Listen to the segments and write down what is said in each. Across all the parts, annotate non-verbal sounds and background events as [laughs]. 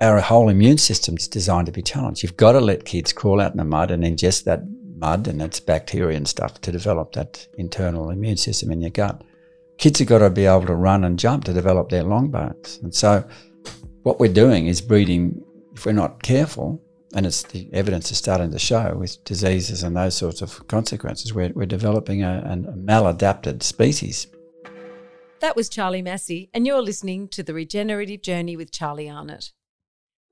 our whole immune system is designed to be challenged. You've got to let kids crawl out in the mud and ingest that mud and its bacteria and stuff to develop that internal immune system in your gut. Kids have got to be able to run and jump to develop their long bones. And so, what we're doing is breeding, if we're not careful, and it's the evidence is starting to show with diseases and those sorts of consequences, we're, we're developing a, a maladapted species. That was Charlie Massy, and you're listening to The Regenerative Journey with Charlie Arnott.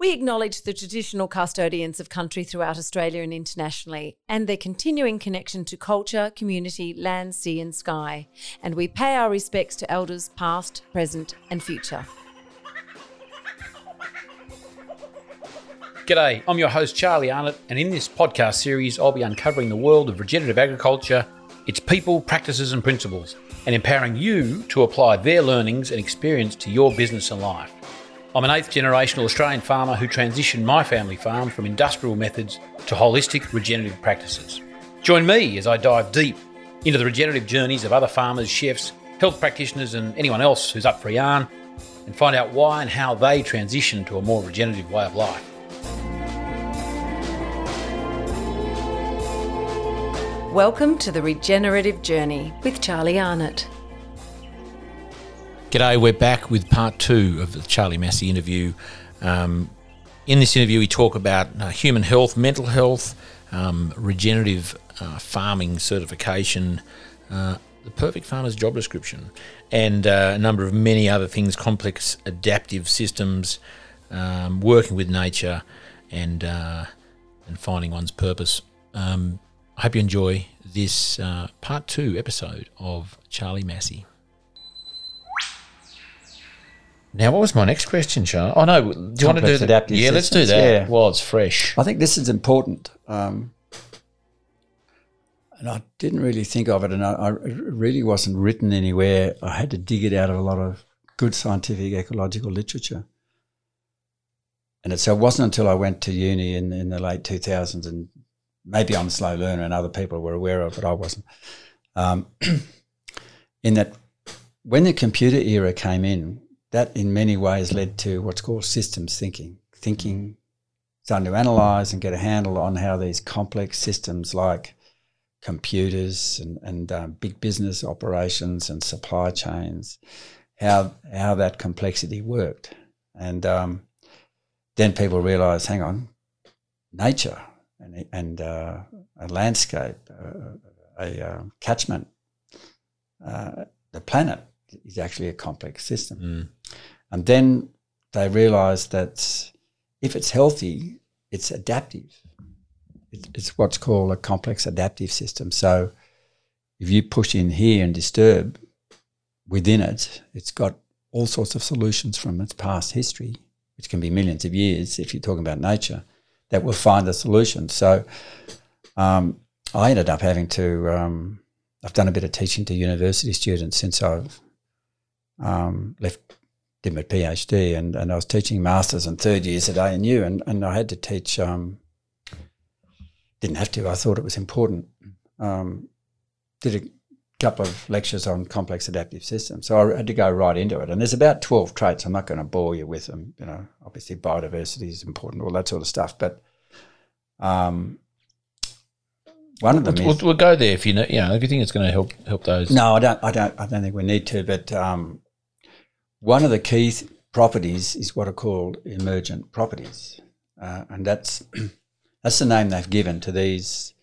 We acknowledge the traditional custodians of country throughout Australia and internationally, and their continuing connection to culture, community, land, sea, and sky. And we pay our respects to elders past, present, and future. G'day, I'm your host Charlie Arnott, and in this podcast series, I'll be uncovering the world of regenerative agriculture, its people, practices, and principles, and empowering you to apply their learnings and experience to your business and life. I'm an eighth generational Australian farmer who transitioned my family farm from industrial methods to holistic regenerative practices. Join me as I dive deep into the regenerative journeys of other farmers, chefs, health practitioners, and anyone else who's up for a yarn and find out why and how they transition to a more regenerative way of life. Welcome to the Regenerative Journey with Charlie Arnott. G'day, we're back with part two of the Charlie Massy interview. Um, in this interview, we talk about uh, human health, mental health, um, regenerative uh, farming certification, uh, the perfect farmer's job description, and uh, a number of many other things complex adaptive systems, um, working with nature, and, uh, and finding one's purpose. Um, I hope you enjoy this uh, part two episode of Charlie Massy. Now, what was my next question, Charlie? Oh no, do you want to do that? Yeah, let's do that yeah. while it's fresh. I think this is important. Um, and I didn't really think of it, and I, I, it really wasn't written anywhere. I had to dig it out of a lot of good scientific ecological literature. And it, so it wasn't until I went to uni in, in the late 2000s, and maybe I'm a slow learner and other people were aware of it, but I wasn't. Um, [clears throat] in that, when the computer era came in, that in many ways led to what's called systems thinking, thinking starting to analyze and get a handle on how these complex systems like computers and, and um, big business operations and supply chains, how how that complexity worked. And um, then people realize, hang on, nature and, and uh, a landscape, uh, a uh, catchment, the planet is actually a complex system. Mm. And then they realize that if it's healthy, it's adaptive. It- It's what's called a complex adaptive system. So if you push in here and disturb within it, it's got all sorts of solutions from its past history, which can be millions of years if you're talking about nature, that will find a solution. So um, I ended up having to, um, I've done a bit of teaching to university students since I've um, left did my PhD and, and I was teaching masters and third years at ANU and, and I had to teach um, didn't have to I thought it was important um, did a couple of lectures on complex adaptive systems so I had to go right into it and there's about 12 traits I'm not going to bore you with them you know obviously biodiversity is important all that sort of stuff but um, one of them We'll, is we'll, we'll go there if you know. You know, if you think it's going to help help those. no, I don't. I don't. I don't think we need to. But um, one of the key th- properties is what are called emergent properties, uh, and that's [clears throat] that's the name they've given to these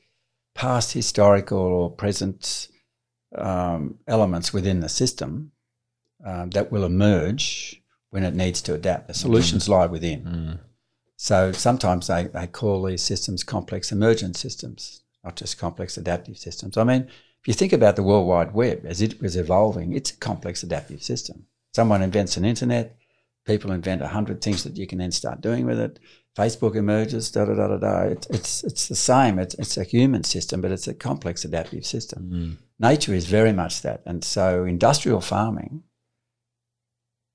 past historical or present um, elements within the system um, that will emerge when it needs to adapt. The solutions lie within. Mm. So sometimes they, they call these systems complex emergent systems, not just complex adaptive systems. I mean, if you think about the World Wide Web as it was evolving, it's a complex adaptive system. Someone invents an internet, people invent a hundred things that you can then start doing with it. Facebook emerges, da da da da da. It's it's, it's the same. It's, it's a human system, but it's a complex adaptive system. Mm. Nature is very much that, and so industrial farming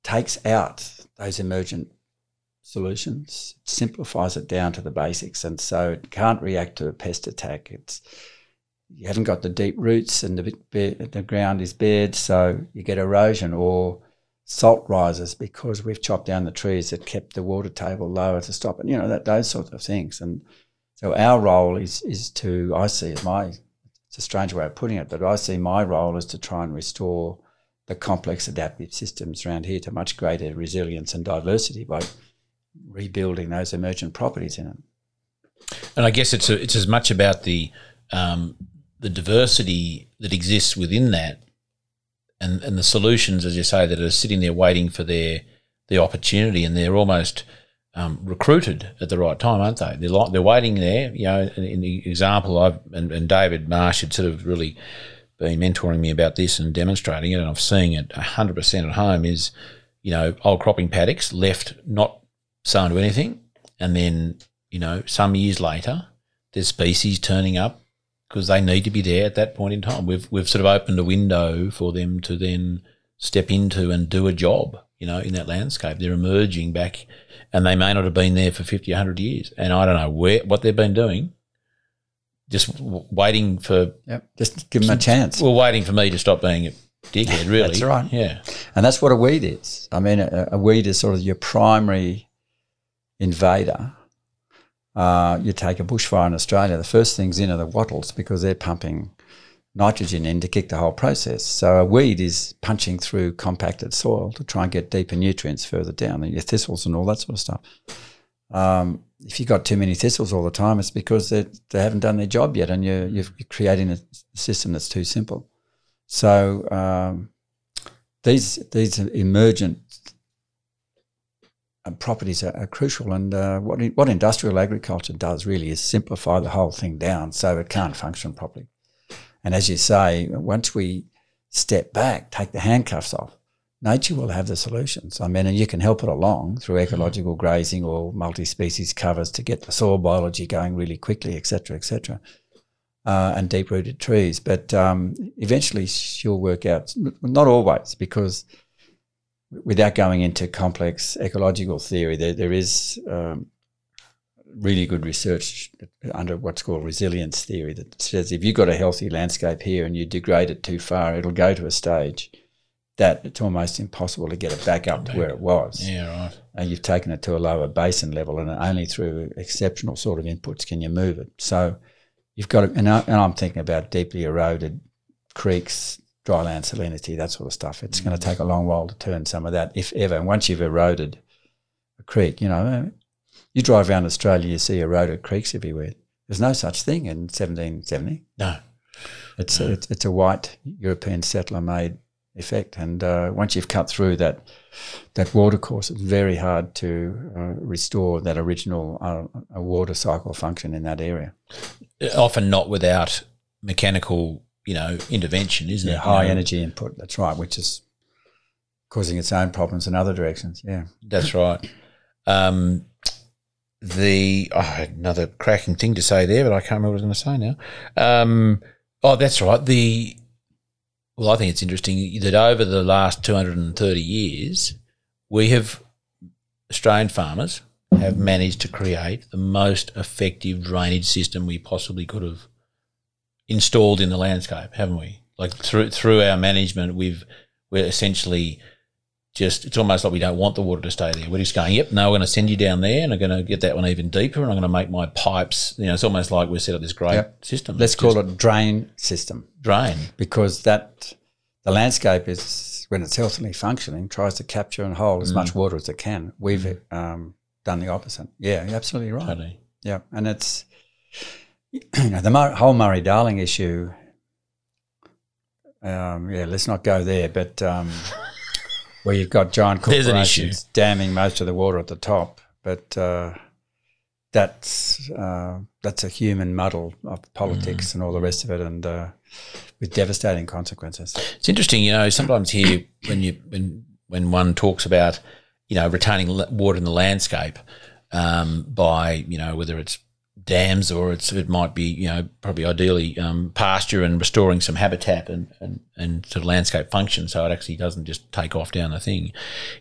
takes out those emergent solutions, it simplifies it down to the basics, and so it can't react to a pest attack. It's you haven't got the deep roots, and the the ground is bared, so you get erosion, or salt rises because we've chopped down the trees that kept the water table lower to stop it. You know that those sorts of things. And so our role is is to I see as my it's a strange way of putting it, but I see my role is to try and restore the complex adaptive systems around here to much greater resilience and diversity by rebuilding those emergent properties in it. And I guess it's a, it's as much about the um, the diversity that exists within that, and and the solutions, as you say, that are sitting there waiting for their the opportunity, and they're almost um, recruited at the right time, aren't they? They're like, they're waiting there. You know, in, in the example I've and, and David Marsh had sort of really been mentoring me about this and demonstrating it, and I'm seeing it 100% at home. Is you know old cropping paddocks left not sown to anything, and then you know some years later there's species turning up because they need to be there at that point in time. We've we've sort of opened a window for them to then step into and do a job. You know, in that landscape, they're emerging back and they may not have been there for 50, 100 years. And I don't know where what they've been doing, just w- waiting for. Yep. Just give them a chance. Well, waiting for me to stop being a dickhead, [laughs] really. That's right. Yeah. And that's what a weed is. I mean, a, a weed is sort of your primary invader. Uh, you take a bushfire in Australia, the first things in are the wattles because they're pumping nitrogen in to kick the whole process. So a weed is punching through compacted soil to try and get deeper nutrients further down, and your thistles and all that sort of stuff. Um, if you've got too many thistles all the time, it's because they, they haven't done their job yet, and you're, you're creating a system that's too simple. So um, these these emergent uh, properties are, are, crucial, and uh, what what industrial agriculture does really is simplify the whole thing down so it can't function properly. And as you say, once we step back, take the handcuffs off, nature will have the solutions. I mean, and you can help it along through mm-hmm. ecological grazing or multi-species covers to get the soil biology going really quickly, etc., etc., uh, and deep-rooted trees. But um, eventually, she'll work out. Not always, because without going into complex ecological theory, there, there is um, really good research under what's called resilience theory that says if you've got a healthy landscape here and you degrade it too far, it'll go to a stage that it's almost impossible to get it back up to where it was. Yeah, right. And you've taken it to a lower basin level, and only through exceptional sort of inputs can you move it. So you've got to, and, I, and I'm thinking about deeply eroded creeks, dryland salinity, that sort of stuff. It's mm. going to take a long while to turn some of that, if ever. And once you've eroded a creek, you know, you drive around Australia, you see eroded creeks everywhere. There's no such thing in 1770. No. It's, no. A, it's, it's, a white European settler made effect. And uh, once you've cut through that that water course, it's very hard to uh, restore that original uh, water cycle function in that area. Often not without mechanical, you know, intervention, isn't yeah, it? High you know? energy input. That's right, which is causing its own problems in other directions. Yeah, that's right. Um, the oh, another cracking thing to say there, but I can't remember what I was going to say now. Um, oh, that's right. The well, I think it's interesting that over the last 230 years, we have Australian farmers have managed to create the most effective drainage system we possibly could have installed in the landscape, haven't we? Like through through our management, we've we're essentially just it's almost like we don't want the water to stay there. We're just going, yep, no, we're going to send you down there and I'm going to get that one even deeper and I'm going to make my pipes, you know, it's almost like we've set up this great yep. system. Let's it's call it drain system. Drain. Because that, the landscape is, when it's healthily functioning, tries to capture and hold as mm. much water as it can. We've mm. um, done the opposite. Yeah, you're absolutely right. Totally. Yeah, and it's, you know, the Mur- whole Murray-Darling issue, um, yeah, let's not go there, but... Um, where you've got giant corporations damming most of the water at the top, but uh, that's uh, that's a human muddle of politics mm. and all the rest of it, and uh, with devastating consequences. It's interesting, you know. Sometimes here, when you when when one talks about you know retaining water in the landscape um, by you know whether it's dams or it's it might be you know probably ideally um, pasture and restoring some habitat and, and and sort of landscape function so it actually doesn't just take off down the thing.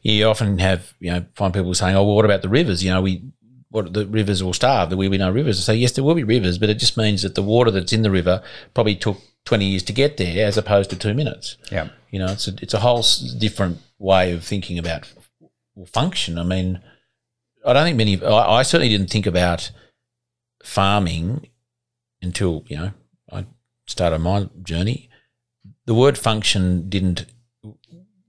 You often have you know find people saying oh well, what about the rivers you know we what the rivers will starve there will be no rivers. I say yes there will be rivers but it just means that the water that's in the river probably took twenty years to get there, as opposed to two minutes. Yeah. You know, it's a it's a whole different way of thinking about function. I mean, I don't think many. I, I certainly didn't think about farming until you know I started my journey. The word function didn't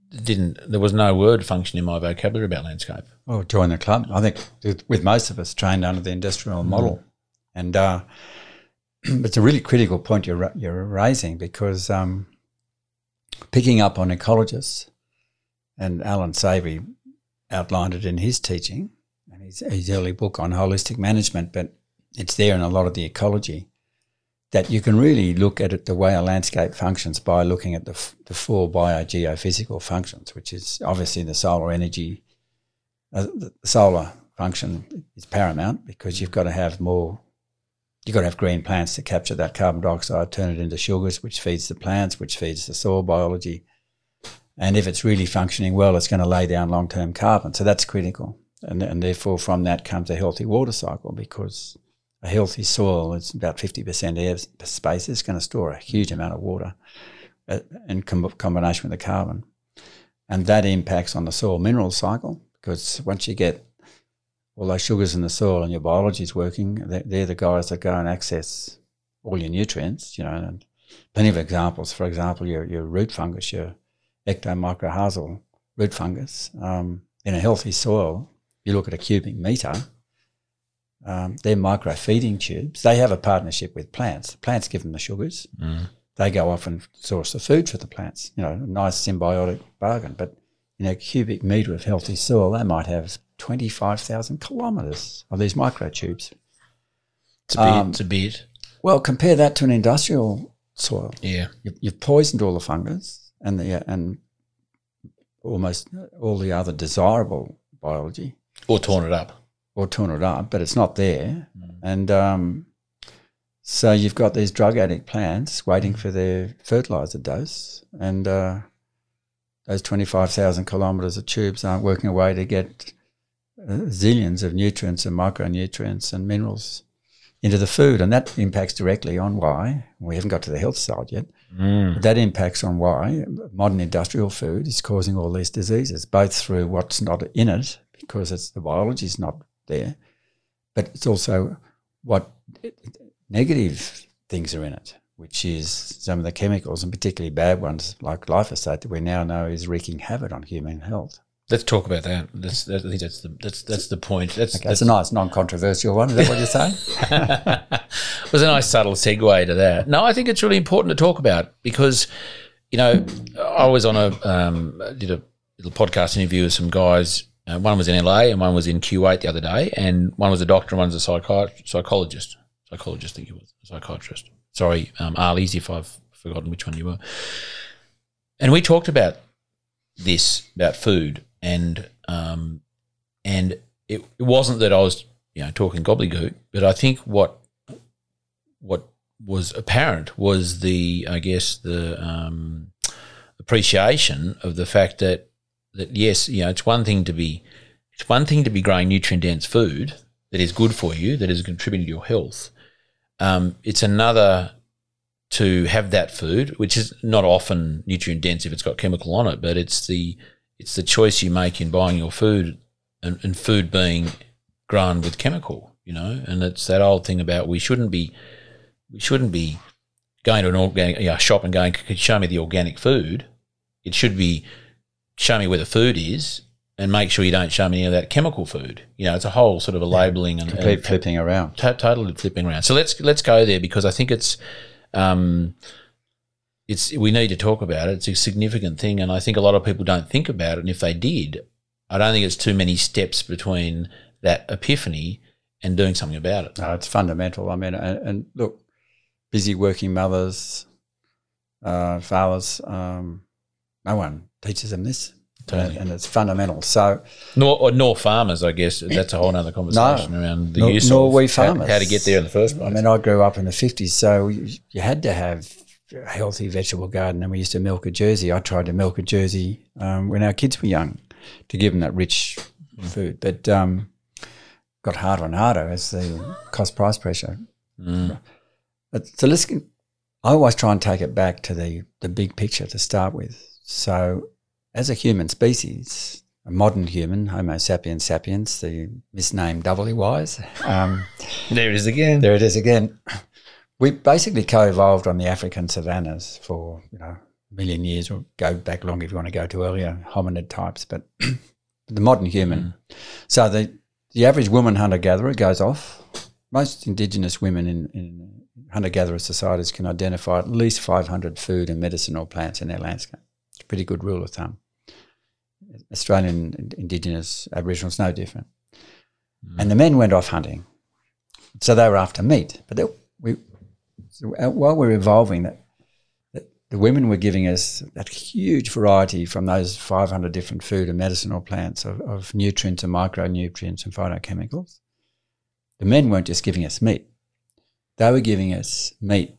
didn't there was no word function in my vocabulary about landscape. Well, join the club. I think with- most of us trained under the industrial model, and uh, [clears throat] it's a really critical point you're you're raising because um, picking up on ecologists, and Allan Savory outlined it in his teaching and his, his early book on holistic management, but it's there in a lot of the ecology that you can really look at it the way a landscape functions by looking at the, f- the four biogeophysical functions, which is obviously the solar energy, uh, the solar function is paramount because you've got to have more, you've got to have green plants to capture that carbon dioxide, turn it into sugars, which feeds the plants, which feeds the soil biology. And if it's really functioning well, it's going to lay down long term carbon. So that's critical. And, and therefore, from that comes a healthy water cycle because a healthy soil is about 50% air space. It's going to store a huge amount of water uh, in com- combination with the carbon. And that impacts on the soil mineral cycle because once you get all those sugars in the soil and your biology is working, they're, they're the guys that go and access all your nutrients, you know, and plenty of examples. For example, your, your root fungus, your ectomycorrhizal root fungus, um, in a healthy soil, you look at a cubic meter, um, they're micro feeding tubes. They have a partnership with plants. The plants give them the sugars. They go off and source the food for the plants. You know, a nice symbiotic bargain. But in a cubic meter of healthy soil, they might have 25,000 kilometres of these microtubes. It's a bit. Um, it's a bit. Well, compare that to an industrial soil. Yeah. You've, you've poisoned all the fungus and the and almost all the other desirable biology, Or torn it up. Or torn it up, but it's not there. And um, so you've got these drug addict plants waiting for their fertilizer dose, and uh, those 25,000 kilometres of tubes aren't working away to get uh, zillions of nutrients and micronutrients and minerals into the food. And that impacts directly on why, we haven't got to the health side yet, Mm. that impacts on why modern industrial food is causing all these diseases, both through what's not in it, because it's the biology is not there, but it's also what negative things are in it, which is some of the chemicals, and particularly bad ones like glyphosate, that we now know is wreaking havoc on human health. Let's talk about that. That's, that, I think that's the that's that's the point. That's, Okay, that's a nice non-controversial one. Is that what you're saying? [laughs] it was a nice subtle segue to that. No, I think it's really important to talk about because, you know, I was on a um, did a little podcast interview with some guys. Uh, one was in LA and one was in Kuwait the other day, and one was a doctor and was a psychiat- psychologist. Psychologist, I think he was a psychiatrist. Sorry, um, Arlies, if I've forgotten which one you were. And we talked about this about food and um, and it, it wasn't that I was you know talking gobbledygook, but I think what what was apparent was the I guess the um, appreciation of the fact that that yes you know it's one thing to be it's one thing to be growing nutrient dense food that is good for you that is contributing to your health. Um, it's another to have that food, which is not often nutrient dense if it's got chemical on it, but it's the it's the choice you make in buying your food and, and food being grown with chemical, you know, and it's that old thing about we shouldn't be we shouldn't be going to an organic you know, shop and going, "Can you show me the organic food? It should be show me where the food is and make sure you don't show me any of that chemical food. You know, it's a whole sort of a labelling and, Complete and flipping around. to- totally flipping around. So let's let's go there because I think it's um, it's we need to talk about it. It's a significant thing, and I think a lot of people don't think about it. And if they did, I don't think it's too many steps between that epiphany and doing something about it. No, it's fundamental. I mean, and, and look, busy working mothers, uh, fathers, um, no one teaches them this. Totally. And, and it's fundamental. So, Nor or nor farmers, I guess that's a whole other conversation around the Nor- use nor of we farmers. how, to get there in the first place. I mean, I grew up in the 50s, so you, you had to have a healthy vegetable garden. And we used to milk a Jersey. I tried to milk a Jersey um, when our kids were young to give them that rich food. But um, got harder and harder as the cost price pressure. Mm. But, so let's I always try and take it back to the, the big picture to start with. So, as a human species, a modern human, Homo sapiens sapiens, the misnamed doubly wise, um, [laughs] there it is again. there it is again. We basically co-evolved on the African savannas for you know a million years, or go back long if you want to go to earlier hominid types. But [clears throat] the modern human, so the the average woman hunter gatherer goes off. Most indigenous women in, in hunter gatherer societies can identify at least 500 food and medicinal plants in their landscape. Pretty good rule of thumb. Australian indigenous Aboriginals no different. And the men went off hunting, so they were after meat. But they, we, so uh, while we're evolving, that, that the women were giving us that huge variety from those 500 different food and medicinal plants of, of nutrients and micronutrients and phytochemicals. The men weren't just giving us meat; they were giving us meat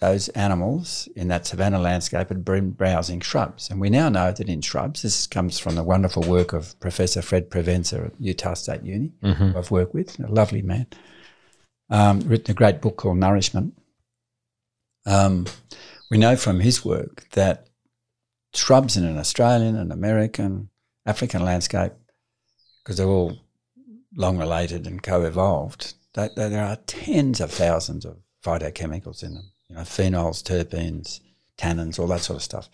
those animals in that savanna landscape had been browsing shrubs. And we now know that in shrubs, this comes from the wonderful work of Professor Fred Provenza at Utah State Uni, who I've worked with, a lovely man, um, written a great book called Nourishment. Um, we know from his work that shrubs in an Australian, an American, African landscape, because they're all long related and co-evolved, that, that there are tens of thousands of phytochemicals in them. You know, phenols, terpenes, tannins, all that sort of stuff,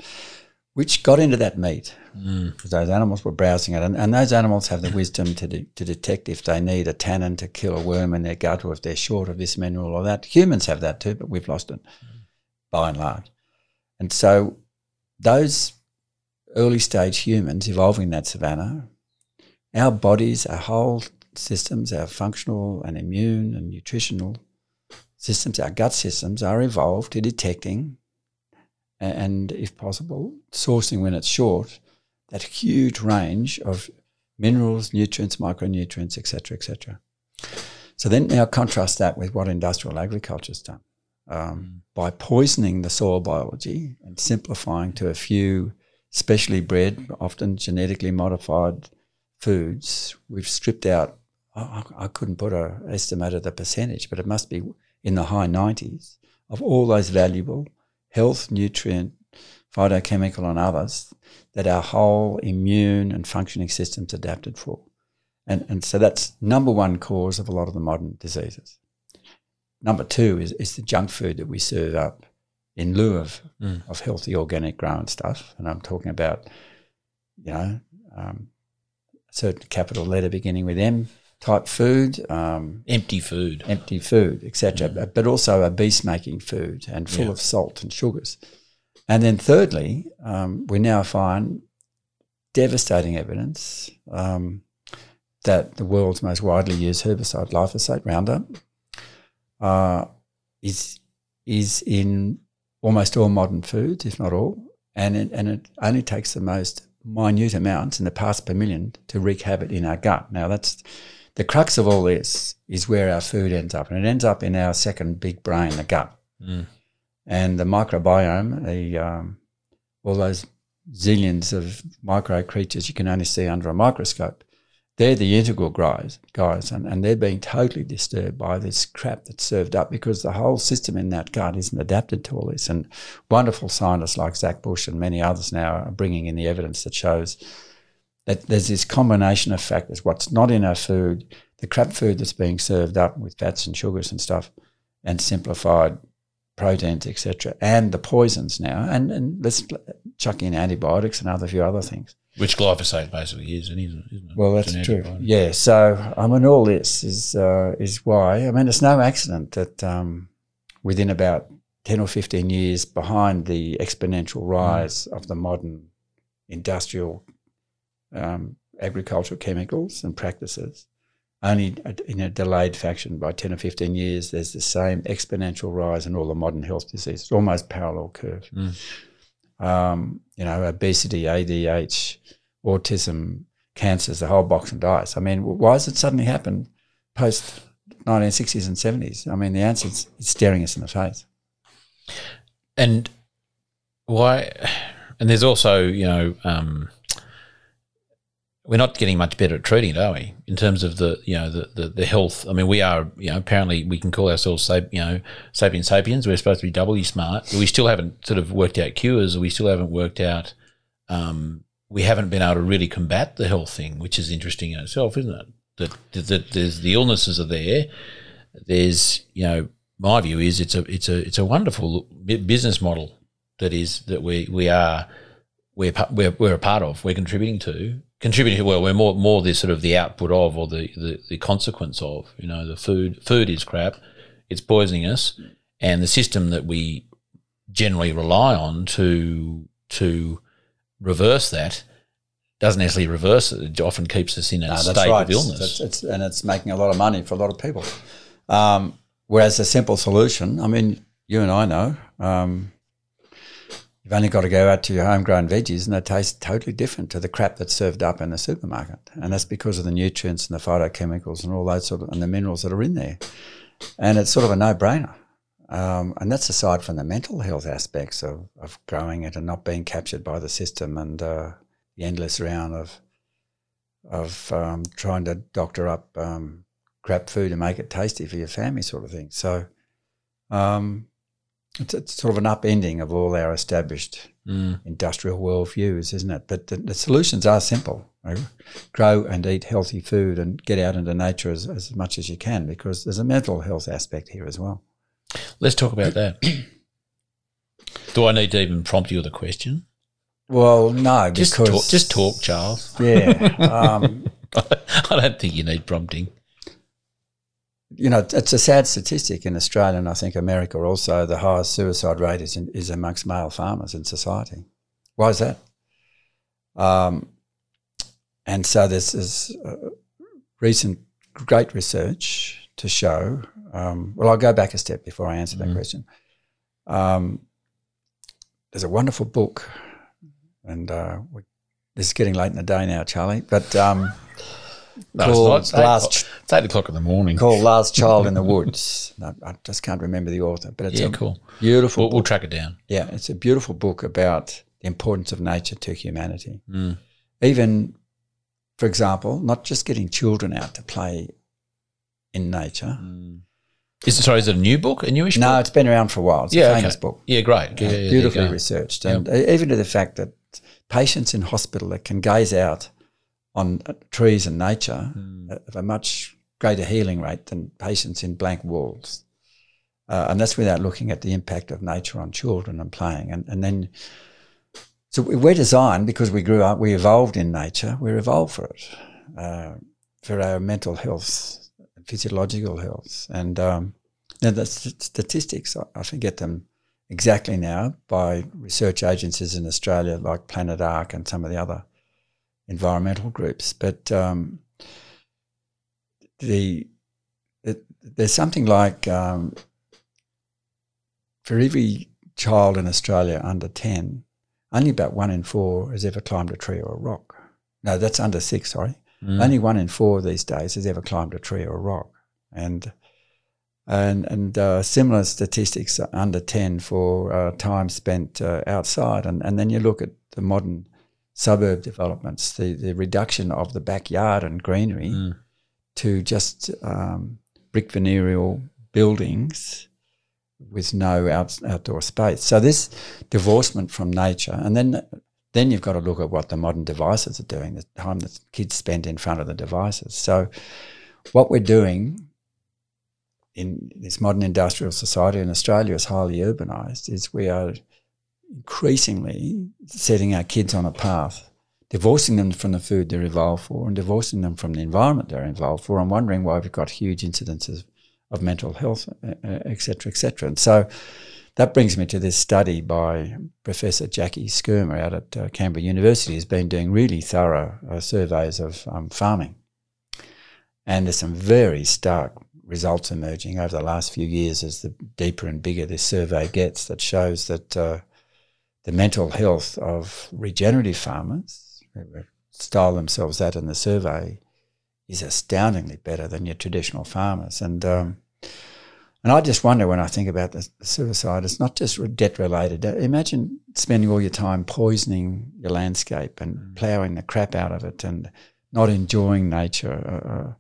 which got into that meat mm. because those animals were browsing it, and, and those animals have the [laughs] wisdom to de- to detect if they need a tannin to kill a worm in their gut, or if they're short of this mineral or that. Humans have that too, but we've lost it by and large. And so those early stage humans evolving that savannah, our bodies, our whole systems, our functional and immune and nutritional systems, our gut systems are evolved to detecting and, if possible, sourcing when it's short that huge range of minerals, nutrients, micronutrients, etc., etc. So then now contrast that with what industrial agriculture's done um, by poisoning the soil biology and simplifying to a few specially bred, often genetically modified foods. We've stripped out. I, I couldn't put a estimate of the percentage, but it must be in the high 90s of all those valuable health, nutrient, phytochemical, and others that our whole immune and functioning system's adapted for. And, and so that's number one cause of a lot of the modern diseases. Number two is, is the junk food that we serve up in lieu of, of healthy organic grown stuff. And I'm talking about, you know, um, certain capital letter beginning with M type food, um, Empty food. empty food, etc., but, but also obese making food and full Yeah. of salt and sugars. And then thirdly, um, we now find devastating evidence um, that the world's most widely used herbicide, glyphosate, Roundup, uh, is is in almost all modern foods, if not all, and it, and it only takes the most minute amounts in the parts per million to wreak havoc in our gut. Now that's the crux of all this is where our food ends up, and it ends up in our second big brain, the gut, Mm. and the microbiome, the um, all those zillions of micro creatures you can only see under a microscope. They're the integral guys, guys, and, and they're being totally disturbed by this crap that's served up because the whole system in that gut isn't adapted to all this. And wonderful scientists like Zach Bush and many others now are bringing in the evidence that shows that there's this combination of factors what's not in our food, the crap food that's being served up with fats and sugars and stuff, and simplified proteins, etc., and the poisons now. And, and let's chuck in antibiotics and other few other things. Which glyphosate basically is, isn't it? Isn't it? Well, that's true. Yeah. So, I mean, all this is uh, is why. I mean, it's no accident that um, within about ten or fifteen years, behind the exponential rise of the modern industrial um, agricultural chemicals and practices, only in a delayed fashion by ten or fifteen years, there's the same exponential rise in all the modern health diseases, almost parallel curve. Um, you know, obesity, ADH, autism, cancers, the whole box and dice. I mean, why has it suddenly happened post 1960s and 70s? I mean, the answer is it's staring us in the face. And why? And there's also, you know, um, we're not getting much better at treating it, are we? In terms of the you know the, the, the health. I mean, we are you know apparently we can call ourselves you know sapiens sapiens. We're supposed to be doubly smart, but we still haven't sort of worked out cures, we still haven't worked out. Um, we haven't been able to really combat the health thing, which is interesting in itself, isn't it? That, that, that there's the illnesses are there. There's you know my view is it's a it's a it's a wonderful business model that is that we we are we're we're, we're a part of. We're contributing to contributing to well we're more more the sort of the output of or the, the, the consequence of you know the food food is crap it's poisoning us and the system that we generally rely on to to reverse that doesn't necessarily reverse it it often keeps us in a no, state right. of illness it's, it's, and it's making a lot of money for a lot of people um, whereas a simple solution i mean you and i know um, You've only got to go out to your homegrown veggies and they taste totally different to the crap that's served up in the supermarket. And that's because of the nutrients and the phytochemicals and all those sort of, and the minerals that are in there. And it's sort of a no brainer. Um, and that's aside from the mental health aspects of, of growing it and not being captured by the system and uh, the endless round of of um, trying to doctor up um, crap food and make it tasty for your family, sort of thing. So, um, it's, it's sort of an upending of all our established mm. industrial worldviews, isn't it? But the, the solutions are simple. Right? Grow and eat healthy food and get out into nature as, as much as you can because there's a mental health aspect here as well. Let's talk about that. Do I need to even prompt you with a question? Well, no, just because talk, just talk, Charles. Yeah, [laughs] um, I don't think you need prompting you know, it's a sad statistic in Australia, and I think America also. The highest suicide rate is, in, is amongst male farmers in society. Why is that? Um, and so there's, there's uh, recent great research to show. Um, well, I'll go back a step before I answer mm-hmm. that question. Um, there's a wonderful book, and uh, we, this is getting late in the day now, Charlie, but. No, called it's, last, it's eight o'clock in the morning. Called Last [laughs] Child in the Woods. No, I just can't remember the author, but it's yeah, a cool. beautiful. We'll, we'll, track it down. Yeah, it's a beautiful book about the importance of nature to humanity. Mm. Even, for example, not just getting children out to play in nature. Mm. Is it, sorry, is it a new book, a newish no, book? it's been around for a while. It's yeah, a famous okay. book. Yeah, great. Yeah, yeah, beautifully researched. And yep. even to the fact that patients in hospital that can gaze out on trees and nature mm. have a much greater healing rate than patients in blank walls. Uh, and that's without looking at the impact of nature on children and playing. And, and then, so we're designed because we grew up, we evolved in nature, we're evolved for it, uh, for our mental health, physiological health. And um, now the statistics, I forget them exactly now by research agencies in Australia like Planet Ark and some of the other environmental groups. But um, the it, there's something like um, for every child in Australia under ten, only about one in four has ever climbed a tree or a rock. No, that's under six. Sorry, mm. only one in four these days has ever climbed a tree or a rock, and and and uh, similar statistics under ten for uh, time spent uh, outside, and and then you look at the modern suburb developments, the, the reduction of the backyard and greenery mm. to just um, brick venereal buildings with no out, outdoor space. So this divorcement from nature, and then then you've got to look at what the modern devices are doing, the time that kids spend in front of the devices. So what we're doing in this modern industrial society in Australia is highly urbanized, is we are increasingly setting our kids on a path, divorcing them from the food they're evolved for and divorcing them from the environment they're involved for. I'm wondering why we've got huge incidences of mental health, etc., etc. And so that brings me to this study by Professor Jackie Schirmer out at uh, Canberra University, who's been doing really thorough uh, surveys of um, farming. And there's some very stark results emerging over the last few years as the deeper and bigger this survey gets that shows that uh, the mental health of regenerative farmers, who style themselves that in the survey, is astoundingly better than your traditional farmers. And um, and I just wonder when I think about the, suicide, it's not just debt related. Imagine spending all your time poisoning your landscape and mm. ploughing the crap out of it and not enjoying nature. Uh, uh,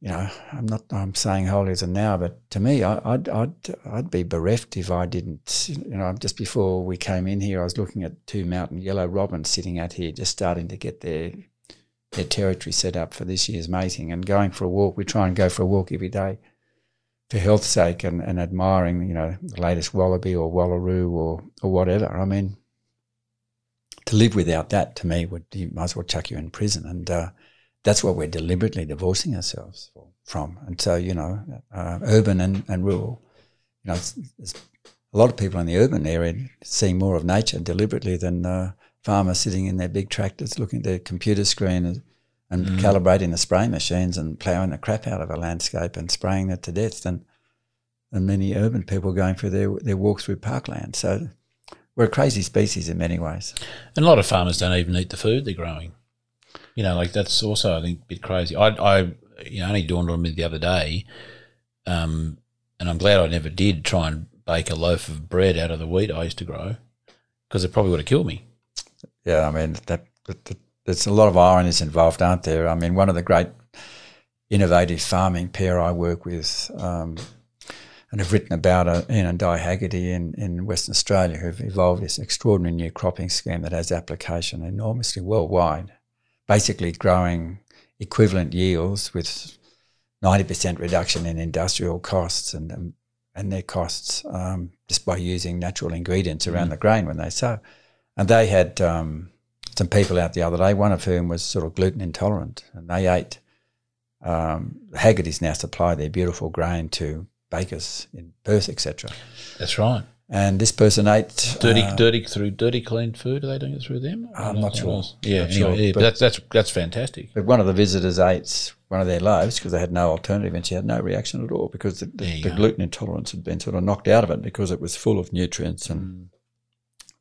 you know, I'm not. I'm saying than now, but to me, I, I'd, I'd I'd be bereft if I didn't. You know, just before we came in here, I was looking at two mountain yellow robins sitting out here, just starting to get their their territory set up for this year's mating, and going for a walk. We try and go for a walk every day for health's sake, and, and admiring, you know, the latest wallaby or wallaroo or or whatever. I mean, to live without that to me would you might as well chuck you in prison, and uh, that's what we're deliberately divorcing ourselves from. And so, you know, uh, urban and, and rural, you know, it's, it's a lot of people in the urban area see more of nature deliberately than uh, farmers sitting in their big tractors looking at their computer screen and, and mm. calibrating the spray machines and ploughing the crap out of a landscape and spraying it to death than, than many urban people going for their, their walk through parkland. So we're a crazy species in many ways. And a lot of farmers don't even eat the food they're growing. You know, like that's also I think a bit crazy. I, I you know, only dawned on me the other day, um, and I'm glad I never did try and bake a loaf of bread out of the wheat I used to grow, because it probably would have killed me. Yeah, I mean that, that, there's a lot of ironies involved, aren't there? I mean, one of the great innovative farming pair I work with. Um, and have written about uh, Ian and Di Haggerty in, in Western Australia, who've evolved this extraordinary new cropping scheme that has application enormously worldwide basically growing equivalent yields with 90% reduction in industrial costs and um, and their costs um, just by using natural ingredients around mm. the grain when they sow. And they had um, some people out the other day, one of whom was sort of gluten intolerant, and they ate. Um, Haggerty's now supply their beautiful grain to bakers in Perth, etc. That's right. And this person ate dirty, uh, dirty through dirty clean food. Are they doing it through them? I'm not sure. Yeah, not anyway, sure. yeah, but, but, that's that's that's fantastic. But one of the visitors ate one of their loaves because they had no alternative, and she had no reaction at all because the, the, the gluten intolerance had been sort of knocked out of it because it was full of nutrients and mm.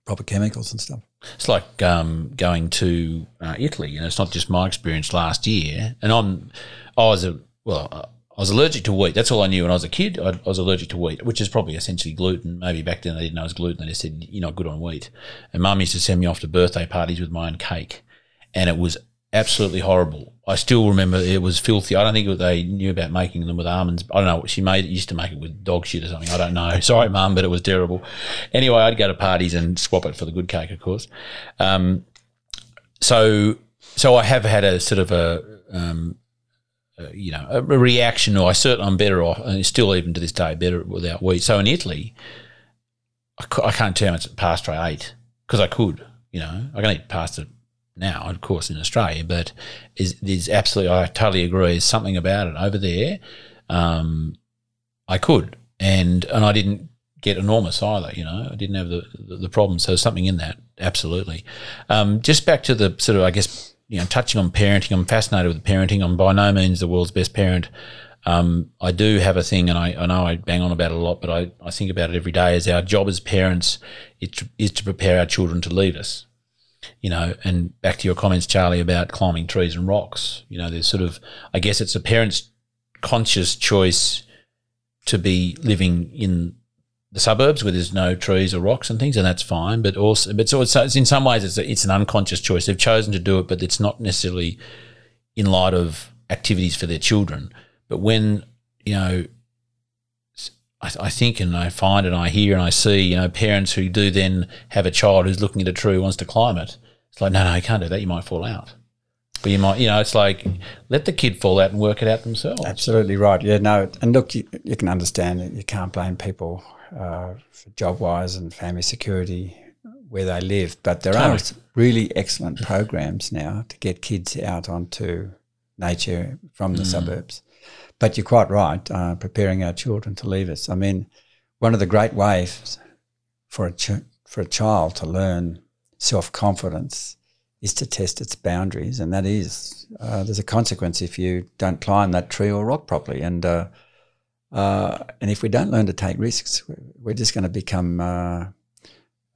proper chemicals and stuff. It's like um, going to uh, Italy, and it's not just my experience last year. And I'm, I was a well. I was allergic to wheat. That's all I knew when I was a kid. I, was allergic to wheat, which is probably essentially gluten. Maybe back then they didn't know it was gluten. They just said, you're not good on wheat. And mum used to send me off to birthday parties with my own cake. And it was absolutely horrible. I still remember it was filthy. I don't think they knew about making them with almonds. I don't know. She made it, used to make it with dog shit or something. I don't know. [laughs] Sorry, mum, but it was terrible. Anyway, I'd go to parties and swap it for the good cake, of course. Um, so, so I have had a sort of a, um, uh, you know, a, reaction, or I certainly I'm better off, and still even to this day better without wheat. So in Italy, I, I can't tell much pasta I ate because I could, you know, I can eat pasta now, of course, in Australia, but is there's absolutely, I totally agree. There's something about it over there. Um, I could, and and I didn't get enormous either. You know, I didn't have the the, the problem. So something in that, absolutely. Um, just back to the sort of, I guess, you know, touching on parenting, I'm fascinated with parenting. I'm by no means the world's best parent. Um, I do have a thing, and I, I, know I bang on about it a lot, but I, I think about it every day. Is our job as parents is to, is to prepare our children to leave us. You know, and back to your comments, Charlie, about climbing trees and rocks. You know, there's sort of, I guess it's a parent's conscious choice to be living in the suburbs where there's no trees or rocks and things, and that's fine. But also, but so it's, it's in some ways it's a, it's an unconscious choice. They've chosen to do it, but it's not necessarily in light of activities for their children. But when you know, I, I think and I find and I hear and I see you know parents who do then have a child who's looking at a tree who wants to climb it. It's like no, no, you can't do that. You might fall out. But you might, you know, it's like let the kid fall out and work it out themselves. Absolutely right. Yeah, no, and look, you, you can understand it. You can't blame people uh, job wise and family security where they live. But there totally. are really excellent programs now to get kids out onto nature from the mm. suburbs. But you're quite right, uh, preparing our children to leave us. I mean, one of the great ways for a ch- for a child to learn self confidence is to test its boundaries, and that is uh, there's a consequence if you don't climb that tree or rock properly. And uh, and if we don't learn to take risks, we're just going to become uh,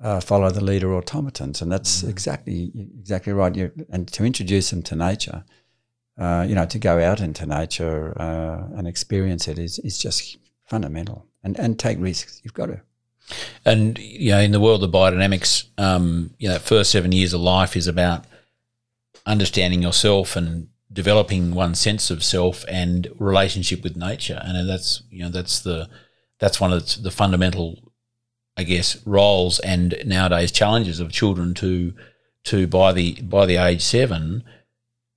uh, follow the leader automatons, and that's mm. exactly exactly right. You, and to introduce them to nature, uh, you know, to go out into nature uh, and experience it is is just fundamental. And and take risks. You've got to. And you know, in the world of biodynamics, um, you know, first seven years of life is about understanding yourself and developing one's sense of self and relationship with nature, and that's you know that's the that's one of the fundamental, I guess, roles and nowadays challenges of children to to by the by the age seven,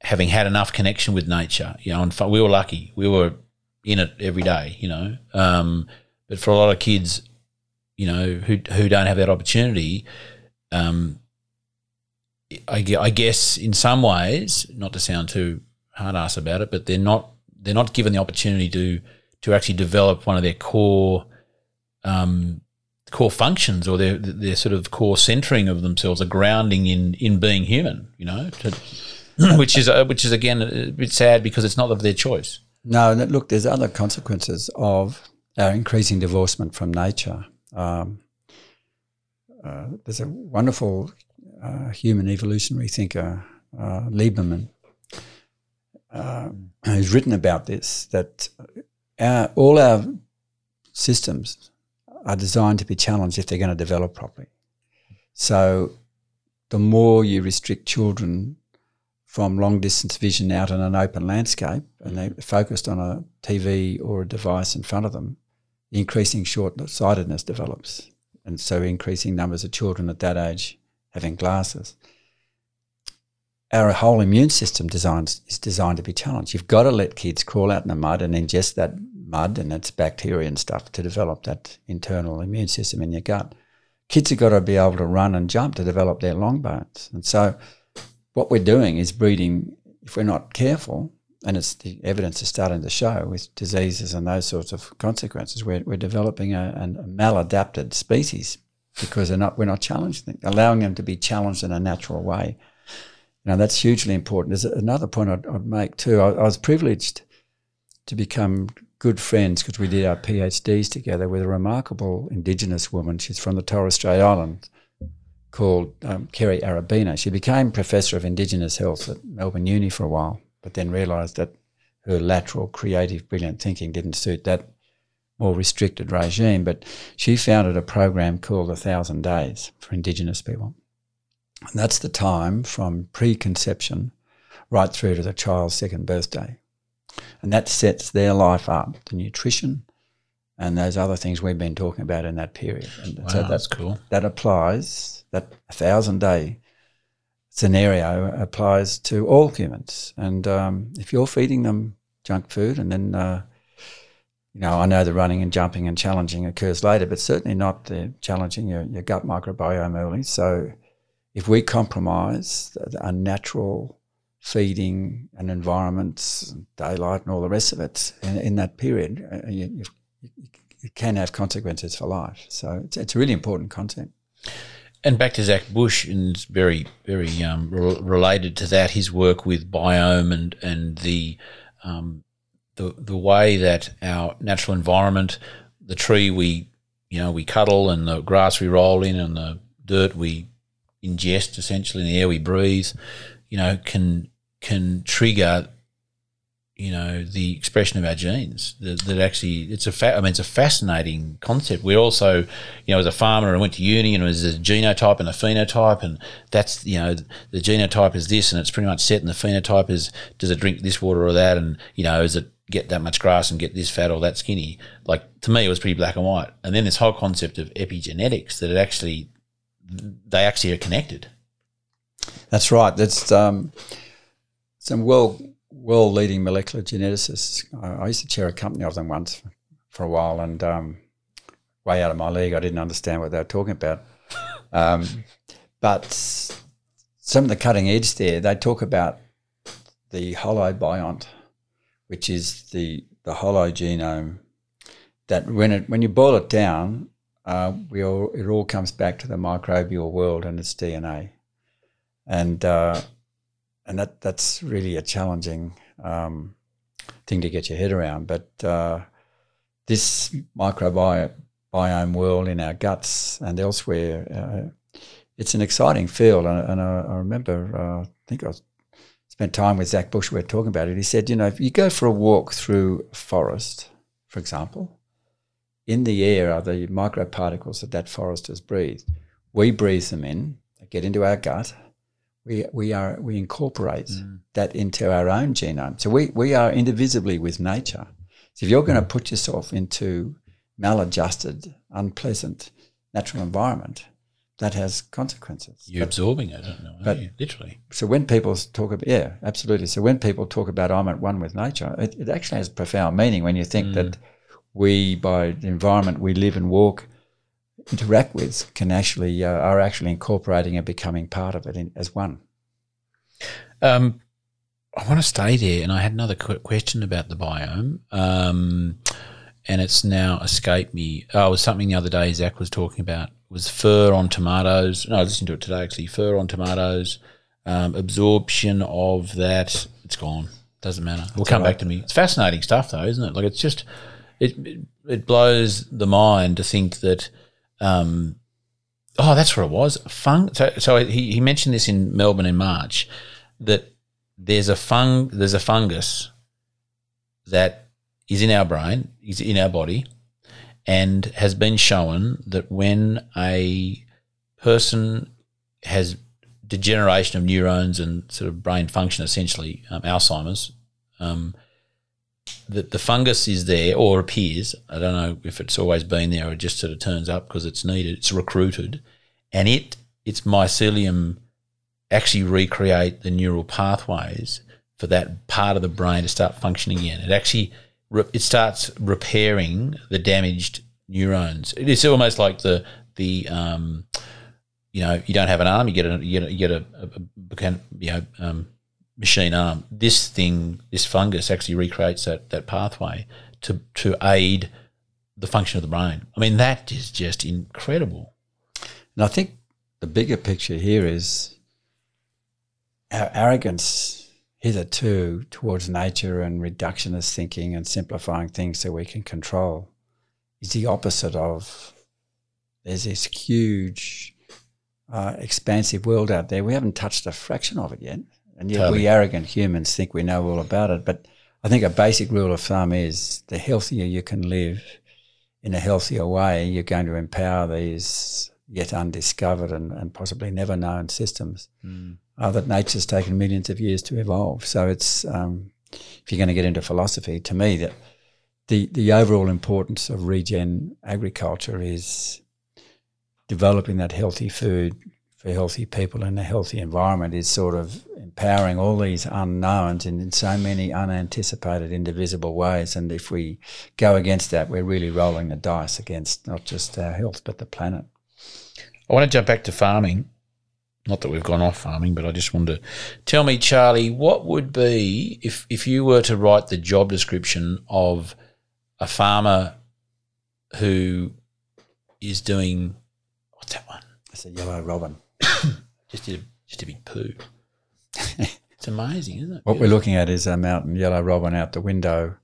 having had enough connection with nature. You know, and we were lucky; we were in it every day. You know, um, but for a lot of kids, you know, who who don't have that opportunity. Um, I, I guess in some ways, not to sound too hard ass about it, but they're not they're not given the opportunity to to actually develop one of their core um, core functions or their their sort of core centering of themselves, a grounding in in being human. You know, to, [clears throat] which is uh, which is again a bit sad because it's not of their choice. No, look, there's other consequences of our increasing divorcement from nature. Um, uh, there's a wonderful uh, human evolutionary thinker, uh, Lieberman, uh, who's written about this that our, all our systems are designed to be challenged if they're going to develop properly. So, the more you restrict children from long distance vision out in an open landscape and they're focused on a TV or a device in front of them, increasing short sightedness develops. And so, increasing numbers of children at that age having glasses. Our whole immune system is designed to be challenged. You've got to let kids crawl out in the mud and ingest that mud and its bacteria and stuff to develop that internal immune system in your gut. Kids have got to be able to run and jump to develop their long bones. And so, what we're doing is breeding, if we're not careful, and it's the evidence is starting to show with diseases and those sorts of consequences, we're, we're developing a, a maladapted species because they're not, we're not challenging them, allowing them to be challenged in a natural way. Now, that's hugely important. There's another point I'd, I'd make too. I, I, was privileged to become good friends because we did our PhDs together with a remarkable Indigenous woman. She's from the Torres Strait Islands called um, Kerry Arabena. She became Professor of Indigenous Health at Melbourne Uni for a while, but then realised that her lateral, creative, brilliant thinking didn't suit that more restricted regime. But she founded a program called A Thousand Days for Indigenous people. And that's the time from preconception right through to the child's second birthday. And that sets their life up, the nutrition and those other things we've been talking about in that period. And wow, so that, that's cool. That applies, that a thousand day scenario applies to all humans. And um, if you're feeding them junk food and then, uh, you know, I know the running and jumping and challenging occurs later, but certainly not the challenging your, your gut microbiome early. So if we compromise a natural feeding and environments, daylight and all the rest of it in, in that period, uh, you, you, it can have consequences for life. So it's, it's really important concept. And back to Zach Bush, and it's very, very um, re- related to that, his work with biome and and the um, the the way that our natural environment, the tree we you know we cuddle, and the grass we roll in, and the dirt we ingest, essentially, in the air we breathe, you know, can can trigger you know the expression of our genes that, that actually it's a fa- I mean it's a fascinating concept. We're also you know as a farmer and went to uni and it was a genotype and a phenotype and that's you know the genotype is this and it's pretty much set and the phenotype is does it drink this water or that and you know is it get that much grass and get this fat or that skinny like to me it was pretty black and white and then this whole concept of epigenetics that it actually they actually are connected that's right that's um, some well world leading molecular geneticists. I, I, used to chair a company of them once for a while, and um, way out of my league, I didn't understand what they were talking about. [laughs] Um, but some of the cutting edge there, they talk about the holobiont, which is the the hologenome. That when it when you boil it down, uh, we all, it all comes back to the microbial world and its DNA, and uh, and that that's really a challenging um, thing to get your head around. But uh, this microbiome world in our guts and elsewhere, uh, it's an exciting field. And, and I, I, remember, uh, I think I was, spent time with Zach Bush. We were talking about it. He said, you know, if you go for a walk through a forest, for example, in the air are the microparticles that that forest has breathed. We breathe them in, they get into our gut, We we are we incorporate mm. that into our own genome. So we we are indivisibly with nature. So if you're going to mm. put yourself into maladjusted, unpleasant natural environment, that has consequences. You're absorbing it, you? but- literally. So when people talk about yeah, absolutely. So when people talk about I'm at one with nature, it, it actually has profound meaning when you think that we, by the environment we live and walk, interact with, can actually uh, are actually incorporating and becoming part of it in, as one. Um, I want to stay there, and I had another qu- question about the biome, um, and it's now escaped me. Oh, it was something the other day Zach was talking about. Was fur on tomatoes? No, I listened to it today actually. Fur on tomatoes, um, absorption of that. It's gone. Doesn't matter. We'll come right. back to me. It's fascinating stuff, though, isn't it? Like it's just it it, it blows the mind to think that. Um, oh, that's what it was. Fung. So, so he, he mentioned this in Melbourne in March that there's a fung there's a fungus that is in our brain, is in our body, and has been shown that when a person has degeneration of neurons and sort of brain function, essentially um, Alzheimer's, um, that the fungus is there or appears. I don't know if it's always been there or just sort of turns up because it's needed. It's recruited, and it its mycelium actually recreate the neural pathways for that part of the brain to start functioning again. It actually it starts repairing the damaged neurons. It is almost like the the um, you know you don't have an arm, you get a you get a, you get a, a, a you know um, machine arm. This thing, this fungus, actually recreates that that pathway to to aid the function of the brain. I mean that is just incredible. And I think the bigger picture here is our arrogance hitherto towards nature and reductionist thinking and simplifying things so we can control is the opposite of there's this huge, uh, expansive world out there. We haven't touched a fraction of it yet. And yet Totally. we arrogant humans think we know all about it. But I think a basic rule of thumb is the healthier you can live in a healthier way, you're going to empower these yet undiscovered and, and possibly never known systems uh, that nature's taken millions of years to evolve. So it's um, if you're going to get into philosophy, to me that the the overall importance of regen agriculture is developing that healthy food for healthy people in a healthy environment is sort of empowering all these unknowns in, in so many unanticipated, indivisible ways. And if we go against that, we're really rolling the dice against not just our health but the planet. I want to jump back to farming. Not that we've gone off farming, but I just wanted to tell me, Charlie, what would be if if you were to write the job description of a farmer who is doing what's that one? It's a yellow robin. [coughs] Just did a, just a big poo. [laughs] it's amazing, isn't it? What we're looking at is a mountain yellow robin out the window.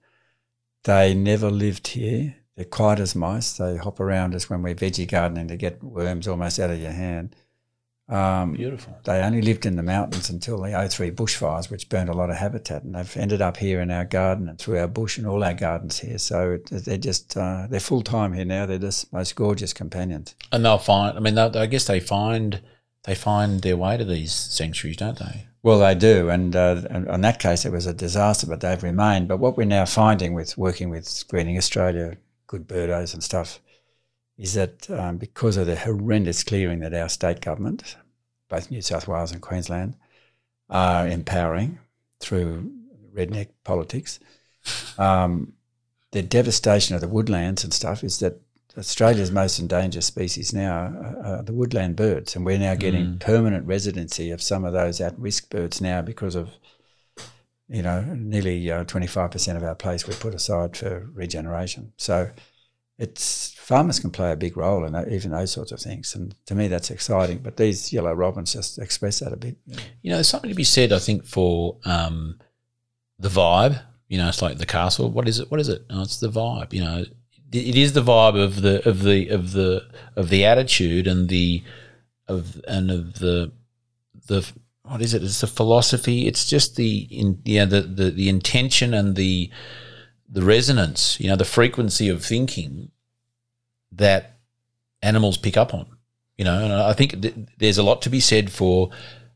They never lived here. They're quiet as mice. They hop around us when we're veggie gardening to get worms almost out of your hand. Um, beautiful. they only lived in the mountains until the 03 bushfires, which burned a lot of habitat, and they've ended up here in our garden and through our bush and all our gardens here. So they're just uh, they're full time here now. They're just most gorgeous companions. And they'll find. I mean, I guess they find they find their way to these sanctuaries, don't they? Well, they do, and uh, in that case, it was a disaster, but they've remained. But what we're now finding with working with Greening Australia, Good Birdos and stuff, is that um, because of the horrendous clearing that our state government, both New South Wales and Queensland, are empowering through redneck politics, um, the devastation of the woodlands and stuff is that Australia's most endangered species now are, the woodland birds, and we're now getting permanent residency of some of those at-risk birds now because of, you know, nearly uh, 25% of our place we put aside for regeneration. So it's farmers can play a big role in even those sorts of things, and to me that's exciting. But these yellow robins just express that a bit. You know, there's something to be said, I think, for um, the vibe. You know, it's like the castle. What is it? What is it? No, it's the vibe. You know, it, is the vibe of the of the of the of the attitude and the of and of the the what is it? It's the philosophy. It's just the in yeah the, the the intention and the the resonance. You know, the frequency of thinking that animals pick up on. You know, and I think th- there's a lot to be said for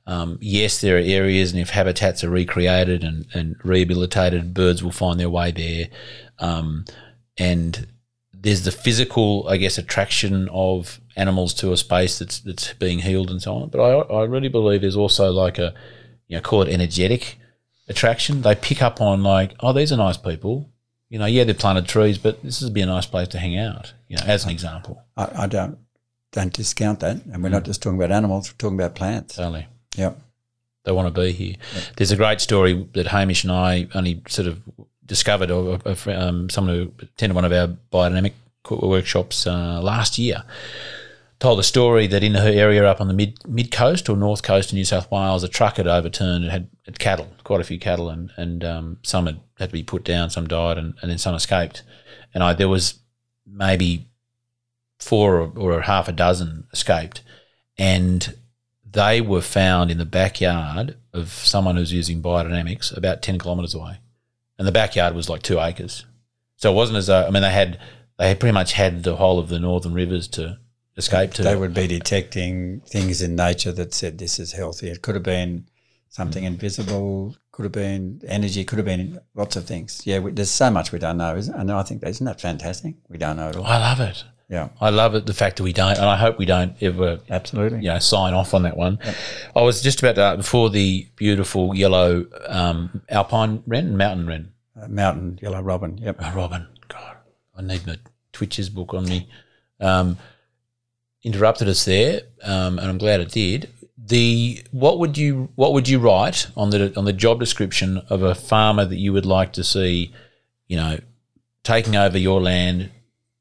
Um, yes, there are areas, and if habitats are recreated and, and rehabilitated, birds will find their way there. Um, and there's the physical, I guess, attraction of animals to a space that's that's being healed and so on. But I, I really believe there's also like a, you know, call it energetic attraction. They pick up on like, oh, these are nice people. You know, yeah, they planted trees, but this would be a nice place to hang out. You know, as an example. I, I don't don't discount that, and we're not just talking about animals; we're talking about plants. Totally. Yep. They want to be here. There's a great story that Hamish and I only sort of discovered, or um, someone who attended one of our biodynamic workshops uh, last year. Told a story that in her area up on the mid mid coast or north coast of New South Wales, a truck had overturned. and had, had cattle, quite a few cattle, and and um, some had, had to be put down, some died, and, and then some escaped. And I there was maybe four or, or half a dozen escaped, and they were found in the backyard of someone who's using biodynamics about 10 kilometres away. And the backyard was like two acres. So it wasn't as though, I mean, they had, they had pretty much had the whole of the northern rivers to escape to. They would be detecting things in nature that said this is healthy. It could have been something invisible, could have been energy, could have been lots of things. Yeah, we, there's so much we don't know, isn't And I think, isn't that fantastic? We don't know it all. I love it. Yeah. I love it, the fact that we don't, and I hope we don't ever Absolutely. you know, sign off on that one. I was just about to, before the beautiful yellow um, alpine wren, mountain wren. Uh, mountain yellow robin. Yep. Oh, Robin, God, I need my Twitches book on me. Um, interrupted us there, um, and I'm glad it did. The what would you what would you write on the on the job description of a farmer that you would like to see, you know, taking over your land,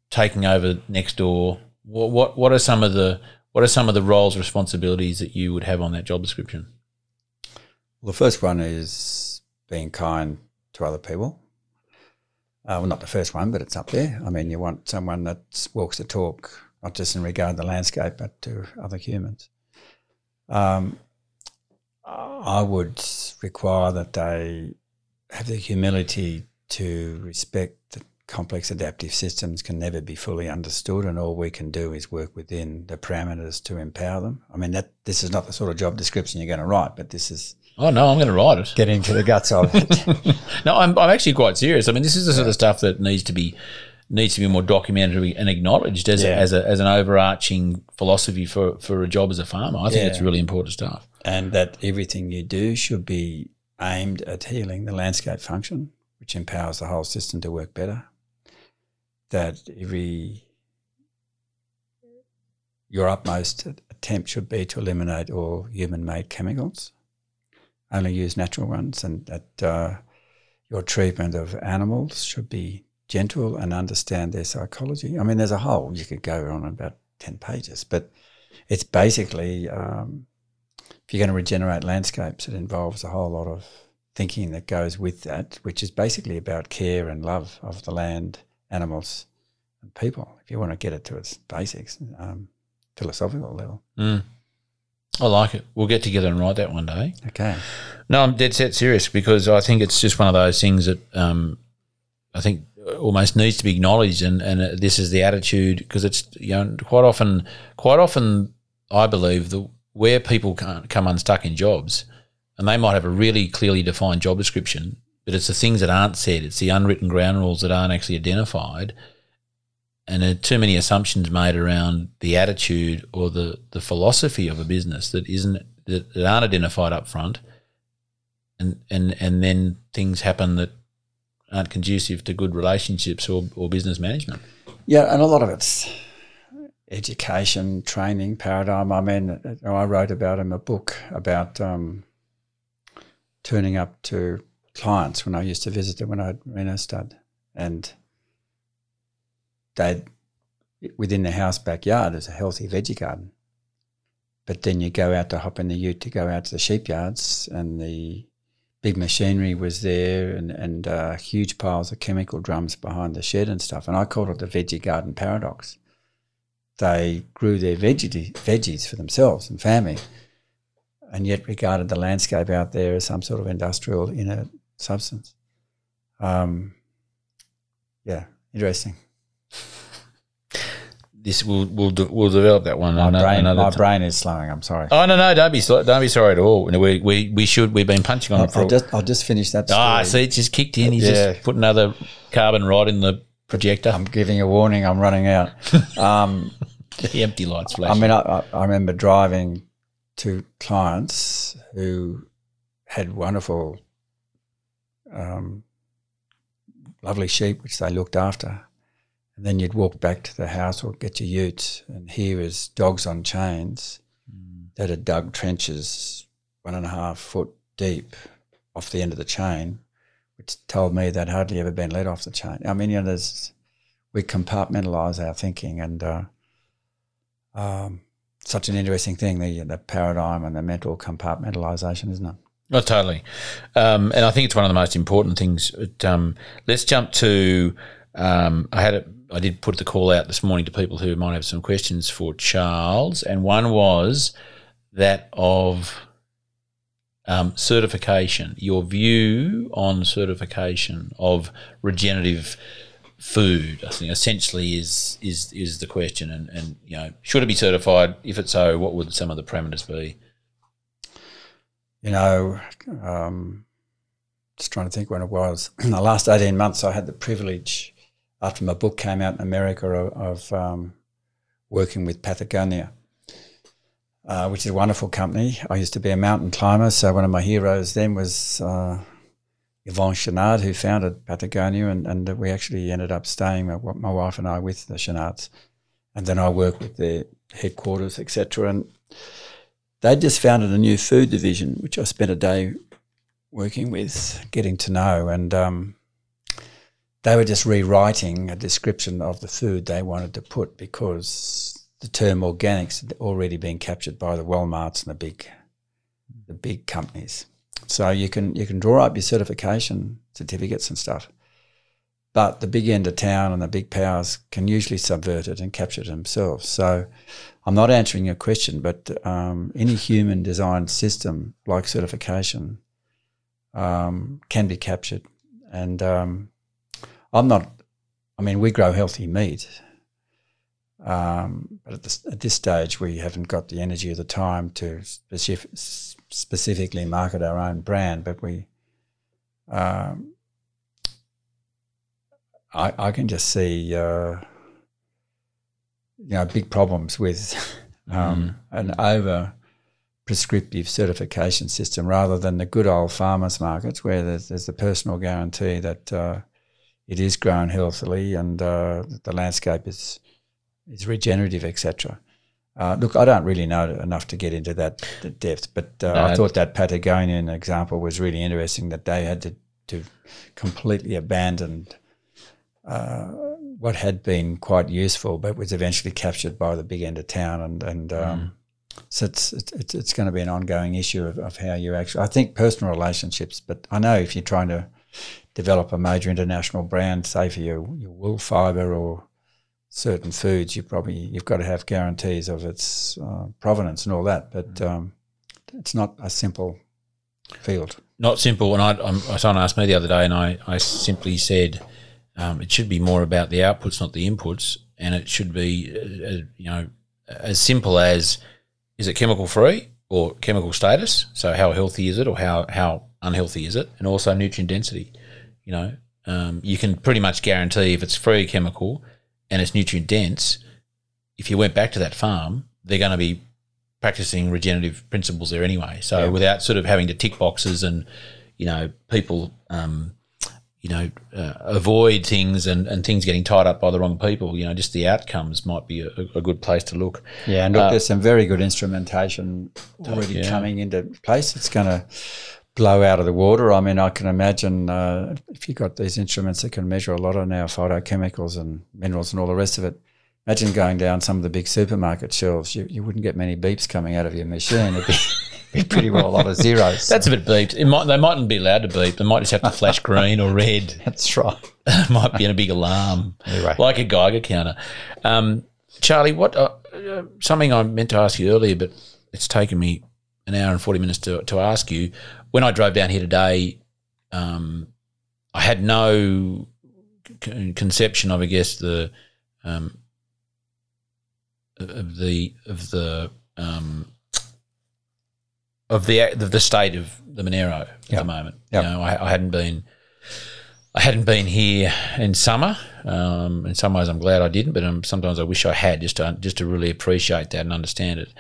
taking over next door? What what what are some of the what are some of the roles responsibilities that you would have on that job description? Well, the first one is being kind to other people. Uh, well, not the first one, but it's up there. I mean, you want someone that walks the talk, not just in regard to the landscape, but to other humans. Um, I would require that they have the humility to respect that complex adaptive systems can never be fully understood, and all we can do is work within the parameters to empower them. I mean, that this is not the sort of job description you're going to write, but this is Oh no, I'm going to write it. Get into the guts of it. [laughs] no, I'm, I'm actually quite serious. I mean, this is the sort of stuff that needs to be needs to be more documented and acknowledged as, a, as, a, as an overarching philosophy for, for a job as a farmer. I think Yeah. it's really important stuff. and that everything you do should be aimed at healing the landscape function, which empowers the whole system to work better. That every your utmost attempt should be to eliminate all human-made chemicals. Only use natural ones, and that uh, your treatment of animals should be gentle and understand their psychology. I mean, there's a whole you could go on about ten pages, but it's basically um, if you're going to regenerate landscapes, it involves a whole lot of thinking that goes with that, which is basically about care and love of the land, animals, and people. If you want to get it to its basics, um, philosophical level. Mm. I like it. We'll get together and write that one day. Okay. No, I'm dead set serious because I think it's just one of those things that um, I think almost needs to be acknowledged, and, and this is the attitude because it's you know quite often, quite often I believe that where people can't come unstuck in jobs, and they might have a really clearly defined job description, but it's the things that aren't said, it's the unwritten ground rules that aren't actually identified, and too many assumptions made around the attitude or the the philosophy of a business that isn't that, that aren't identified up front and and and then things happen that aren't conducive to good relationships or, or business management. Yeah, and a lot of it's education, training, paradigm. I mean, I wrote about in a book about um, turning up to clients when I used to visit them when I I stud, and they within the house backyard is a healthy veggie garden. But then you go out to hop in the ute to go out to the sheep yards, and the big machinery was there, and and uh, huge piles of chemical drums behind the shed and stuff. And I called it the veggie garden paradox. They grew their veggie veggies for themselves and family, and yet regarded the landscape out there as some sort of industrial inert substance. Um, yeah, interesting. This we'll we'll, de- we'll develop that one. My another, brain, another my time. brain is slowing. I'm sorry. Oh no no don't be don't be sorry at all. We we, we should we've been punching on I'll, it for. I'll just, I'll just finish that. Story. ah, see, it just kicked in. He's Yeah. just put another carbon rod in the projector. I'm giving a warning. I'm running out. [laughs] Um, the empty lights flash. I mean, I, I, I remember driving to clients who had wonderful, um, lovely sheep, which they looked after. And then you'd walk back to the house or get your ute, and here is dogs on chains that had dug trenches one and a half foot deep off the end of the chain, which told me they'd hardly ever been let off the chain. I mean, you know, there's, we compartmentalize our thinking, and uh, um, such an interesting thing the the paradigm and the mental compartmentalization, isn't it? Oh, totally. Um, and I think it's one of the most important things. But, um, let's jump to. Um, I had a, I did put the call out this morning to people who might have some questions for Charles, and one was that of um, certification. Your view on certification of regenerative food, I think, essentially is is is the question. And, and you know, should it be certified? If it's so, what would some of the parameters be? You know, um, just trying to think when it was. In [clears throat] the last 18 months, I had the privilege, after my book came out in America, of, of um, working with Patagonia, uh, which is a wonderful company. I used to be a mountain climber, so one of my heroes then was uh, Yvon Chouinard, who founded Patagonia, and, and we actually ended up staying, my, my wife and I, with the Chouinards. And then I worked with their headquarters, etc. And they just founded a new food division, which I spent a day working with, getting to know, and um, they were just rewriting a description of the food they wanted to put because the term organics had already been captured by the Walmarts and the big, the big companies. So you can you can draw up your certification certificates and stuff, but the big end of town and the big powers can usually subvert it and capture it themselves. So I'm not answering your question, but um, any human designed system like certification um, can be captured. And um, I'm not, I mean, we grow healthy meat. Um, but at this, at this stage, we haven't got the energy or the time to specific, specifically market our own brand. But we, um, I, I can just see, uh, you know, big problems with [laughs] um, an over prescriptive certification system rather than the good old farmers markets where there's, there's the personal guarantee that uh, it is grown healthily and uh, the landscape is is regenerative, etc. Uh, look, I don't really know enough to get into that, depth, but uh, No, I thought that Patagonian example was really interesting that they had to, to completely abandon uh, what had been quite useful, but was eventually captured by the big end of town, and and um, so it's it's it's going to be an ongoing issue of, of how you actually. I think personal relationships, but I know if you're trying to develop a major international brand, say for your your wool fibre or certain foods, you probably you've got to have guarantees of its uh, provenance and all that, but um, it's not a simple field. not simple. And I, I'm, someone asked me the other day, and I, I simply said um, it should be more about the outputs, not the inputs, and it should be, uh, uh, you know, as simple as is it chemical free or chemical status? So how healthy is it, or how how unhealthy is it, and also nutrient density. You know, um, you can pretty much guarantee if it's free chemical and it's nutrient dense. If you went back to that farm, they're going to be practicing regenerative principles there anyway. So Yeah. without sort of having to tick boxes and you know people um, you know uh, avoid things and, and things getting tied up by the wrong people, you know, just the outcomes might be a, a good place to look. Yeah, and look, Uh, there's some very good instrumentation already yeah. coming into place. It's going to blow out of the water. I mean, I can imagine uh, if you've got these instruments that can measure a lot of now phytochemicals and minerals and all the rest of it. Imagine going down some of the big supermarket shelves. You, you wouldn't get many beeps coming out of your machine. It'd be, [laughs] be pretty well a lot of zeros. That's a bit beeped. It might they mightn't be allowed to beep. They might just have to flash green or red. [laughs] That's right. [laughs] might be in a big alarm, Anyway. like a Geiger counter. Um, Charlie, what uh, uh, something I meant to ask you earlier, but it's taken me an hour and forty minutes to to ask you. When I drove down here today, um, I had no con- conception of, I guess, the um, of the of the um, of the of the state of the Monaro at Yep. the moment. Yep. You know, I, I hadn't been I hadn't been here in summer. Um, in some ways, I'm glad I didn't, but um, sometimes I wish I had just to just to really appreciate that and understand it.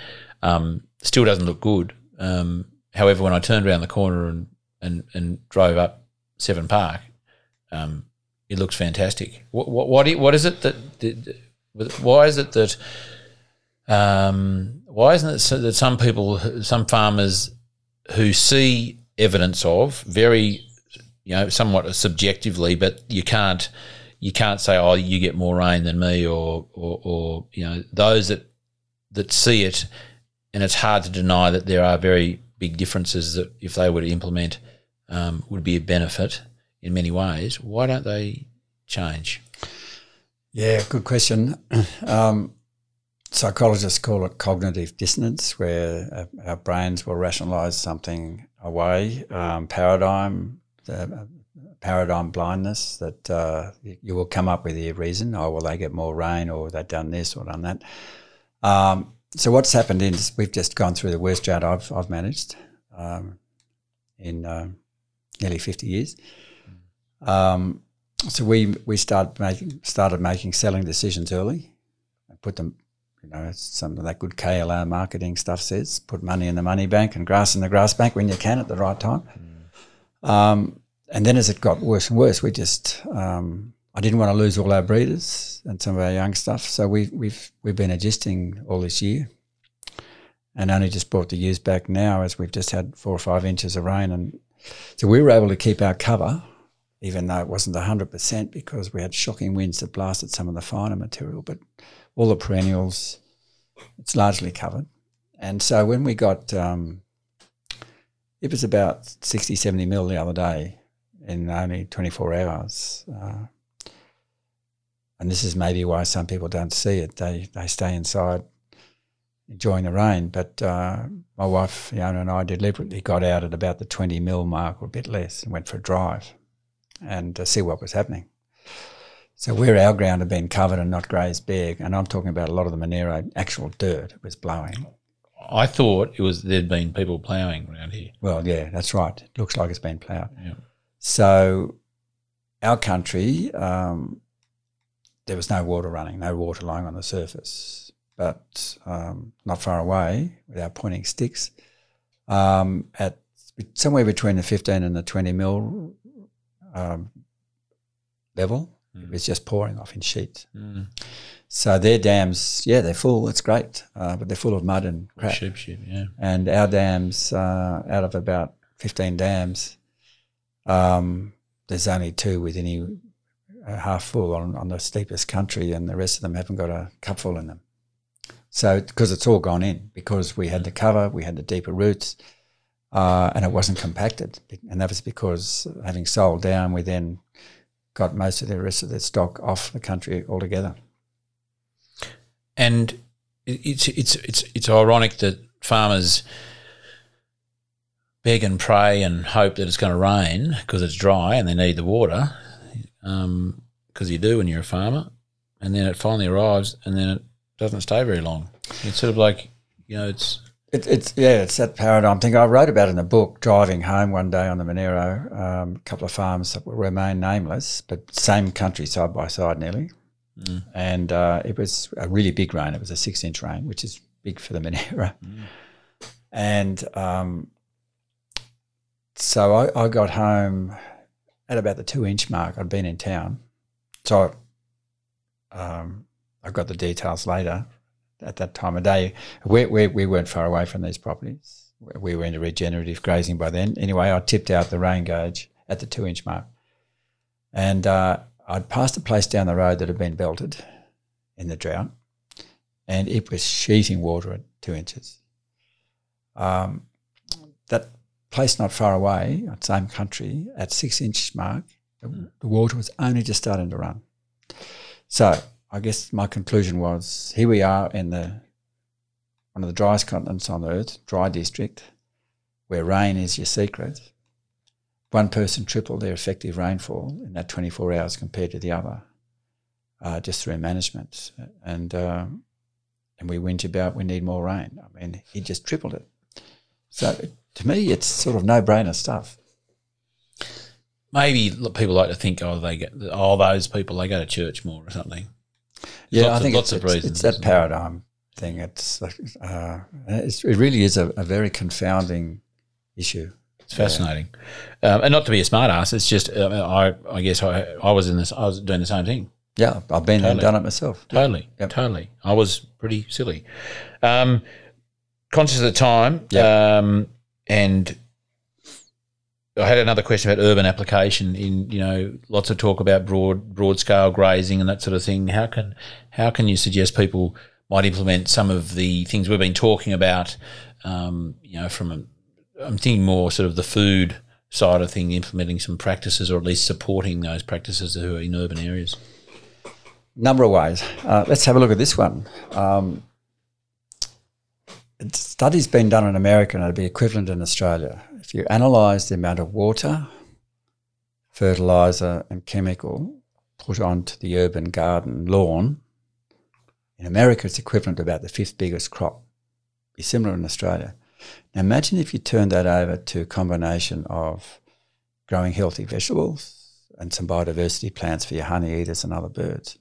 Um, still doesn't look good. Um, however, when I turned around the corner and and, and drove up Severn Park, um, it looks fantastic. What what what, is it that, that why is it that um, why isn't it so that some people, some farmers who see evidence of very, you know, somewhat subjectively, but you can't you can't say, oh, you get more rain than me, or or, or you know, those that that see it, and it's hard to deny that there are very big differences that if they were to implement um, would be a benefit in many ways. Why don't they change? Yeah, good question. [clears throat] Um, psychologists call it cognitive dissonance, where uh, our brains will rationalize something away. Um, paradigm, the, paradigm blindness, that uh, you- will come up with a reason. Oh, well, they get more rain, or they've done this or done that. Um, so what's happened is we've just gone through the worst drought I've, I've managed um, in um nearly 50 years. Um, so we we started making started making selling decisions early. I put them, you know, some of that good KLR marketing stuff says put money in the money bank and grass in the grass bank when you can at the right time. Um, and then as it got worse and worse, we just um, I didn't want to lose all our breeders and some of our young stuff, so we've we've we've been adjusting all this year, and only just brought the ewes back now as we've just had four or five inches of rain, and so we were able to keep our cover even though it wasn't 100% because we had shocking winds that blasted some of the finer material, but all the perennials, it's largely covered. And so when we got, um, it was about 60, 70 mil the other day in only 24 hours. Uh, and this is maybe why some people don't see it. They, they stay inside enjoying the rain. But uh, my wife, Fiona, and I deliberately got out at about the 20 mil mark or a bit less and went for a drive and to see what was happening. So where our ground had been covered and not grazed big, and I'm talking about a lot of the Monaro actual dirt was blowing. I thought it was there'd been people ploughing around here. Well, yeah, that's right. It looks like it's been ploughed. Yeah. So our country, um, there was no water running, no water lying on the surface, but um, not far away, without pointing sticks, um, at somewhere between the 15 and the 20 mil um, level, it was just pouring off in sheets. Mm. So their dams, yeah, they're full. It's great, uh, but they're full of mud and crap. Sheep shit, yeah. And our dams, uh, out of about 15 dams, um, there's only two with any half full on, on the steepest country, and the rest of them haven't got a cupful in them. So, because it's all gone in, because we had the cover, we had the deeper roots, uh, and it wasn't compacted. And that was because having sold down, we then got most of the rest of the stock off the country altogether. And it's it's it's it's ironic that farmers beg and pray and hope that it's going to rain because it's dry and they need the water, because you do when you're a farmer, and then it finally arrives and then it doesn't stay very long. It's sort of like you know it's It, it's yeah, it's that paradigm thing. I wrote about in the book. Driving home one day on the Monaro, um, a couple of farms that will remain nameless, but same country side by side nearly. And uh, it was a really big rain. It was a six-inch rain, which is big for the Monaro. And um, so I, I got home at about the two-inch mark. I'd been in town, so um, I got the details later at that time of day. We, we, we weren't far away from these properties. We were into regenerative grazing by then. Anyway, I tipped out the rain gauge at the two inch mark. And uh, I'd passed a place down the road that had been belted in the drought, and it was sheeting water at two inches. Um, place not far away, same country, at six inch mark, the, the water was only just starting to run. So I guess my conclusion was here we are in the one of the driest continents on earth, dry district, where rain is your secret. One person tripled their effective rainfall in that 24 hours compared to the other, uh, just through management. And um, and we whinge about we need more rain. I mean, he just tripled it. So to me, it's sort of no-brainer stuff. Maybe people like to think, oh, they get, oh, those people they go to church more or something. Yeah, Lots I of- think lots it's, of it's- reasons, It's that isn't it? paradigm thing. It's, uh, it's it really is a, a very confounding issue. It's fascinating, um, and not to be a smart ass. It's just uh, I, I guess I, I was in this. I was doing the same thing. Yeah, I've been there and done it myself. Totally, Yep. totally. I was pretty silly. Um, conscious of the time, Yep. um, and I had another question about urban application. In you know, lots of talk about broad broad scale grazing and that sort of thing. How can how can you suggest people might implement some of the things we've been talking about? Um, you know, from a, I'm thinking more sort of the food side of thing, implementing some practices or at least supporting those practices who are in urban areas. Number of ways. Uh, let's have a look at this one. Um, studies been done in America and it'd be equivalent in Australia. If you analyse the amount of water, fertiliser, and chemical put onto the urban garden lawn, in America it's equivalent to about the fifth biggest crop. Be similar in Australia. Now imagine if you turn that over to a combination of growing healthy vegetables and some biodiversity plants for your honey eaters and other birds.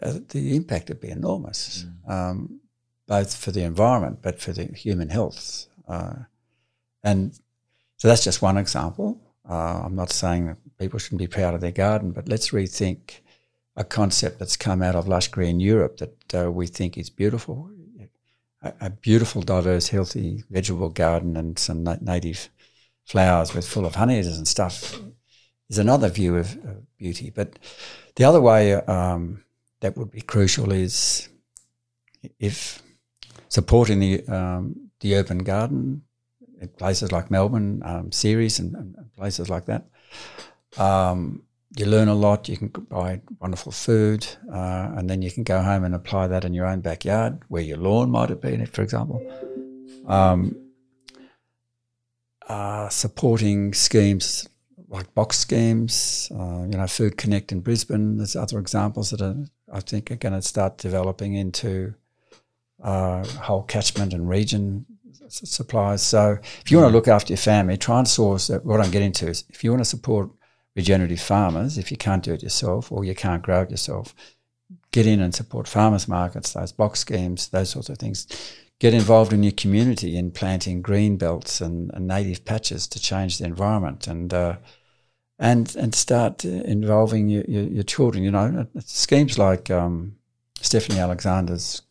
Uh, the impact would be enormous, um, both for the environment but for the human health. Uh, and so that's just one example. Uh, I'm not saying that people shouldn't be proud of their garden, but let's rethink a concept that's come out of lush green Europe that uh, we think is beautiful. A, a beautiful, diverse, healthy vegetable garden and some na- native flowers with full of honey eaters and stuff is another view of, of beauty. But the other way um, that would be crucial is if supporting the um, the urban garden in places like Melbourne, um, Ceres, and, and places like that. Um, you learn a lot. You can buy wonderful food, uh, and then you can go home and apply that in your own backyard, where your lawn might have been, for example. Um, uh, supporting schemes like box schemes, uh, you know, Food Connect in Brisbane. There's other examples that are, I think, are going to start developing into uh, whole catchment and region s- supplies. So if you want to look after your family, try and source. That. What I'm getting to is if you want to support regenerative farmers, if you can't do it yourself or you can't grow it yourself, get in and support farmers markets, those box schemes, those sorts of things. Get involved in your community in planting green belts and, and native patches to change the environment and uh, and and start uh, involving your, your, your children. You know, schemes like um, Stephanie Alexander's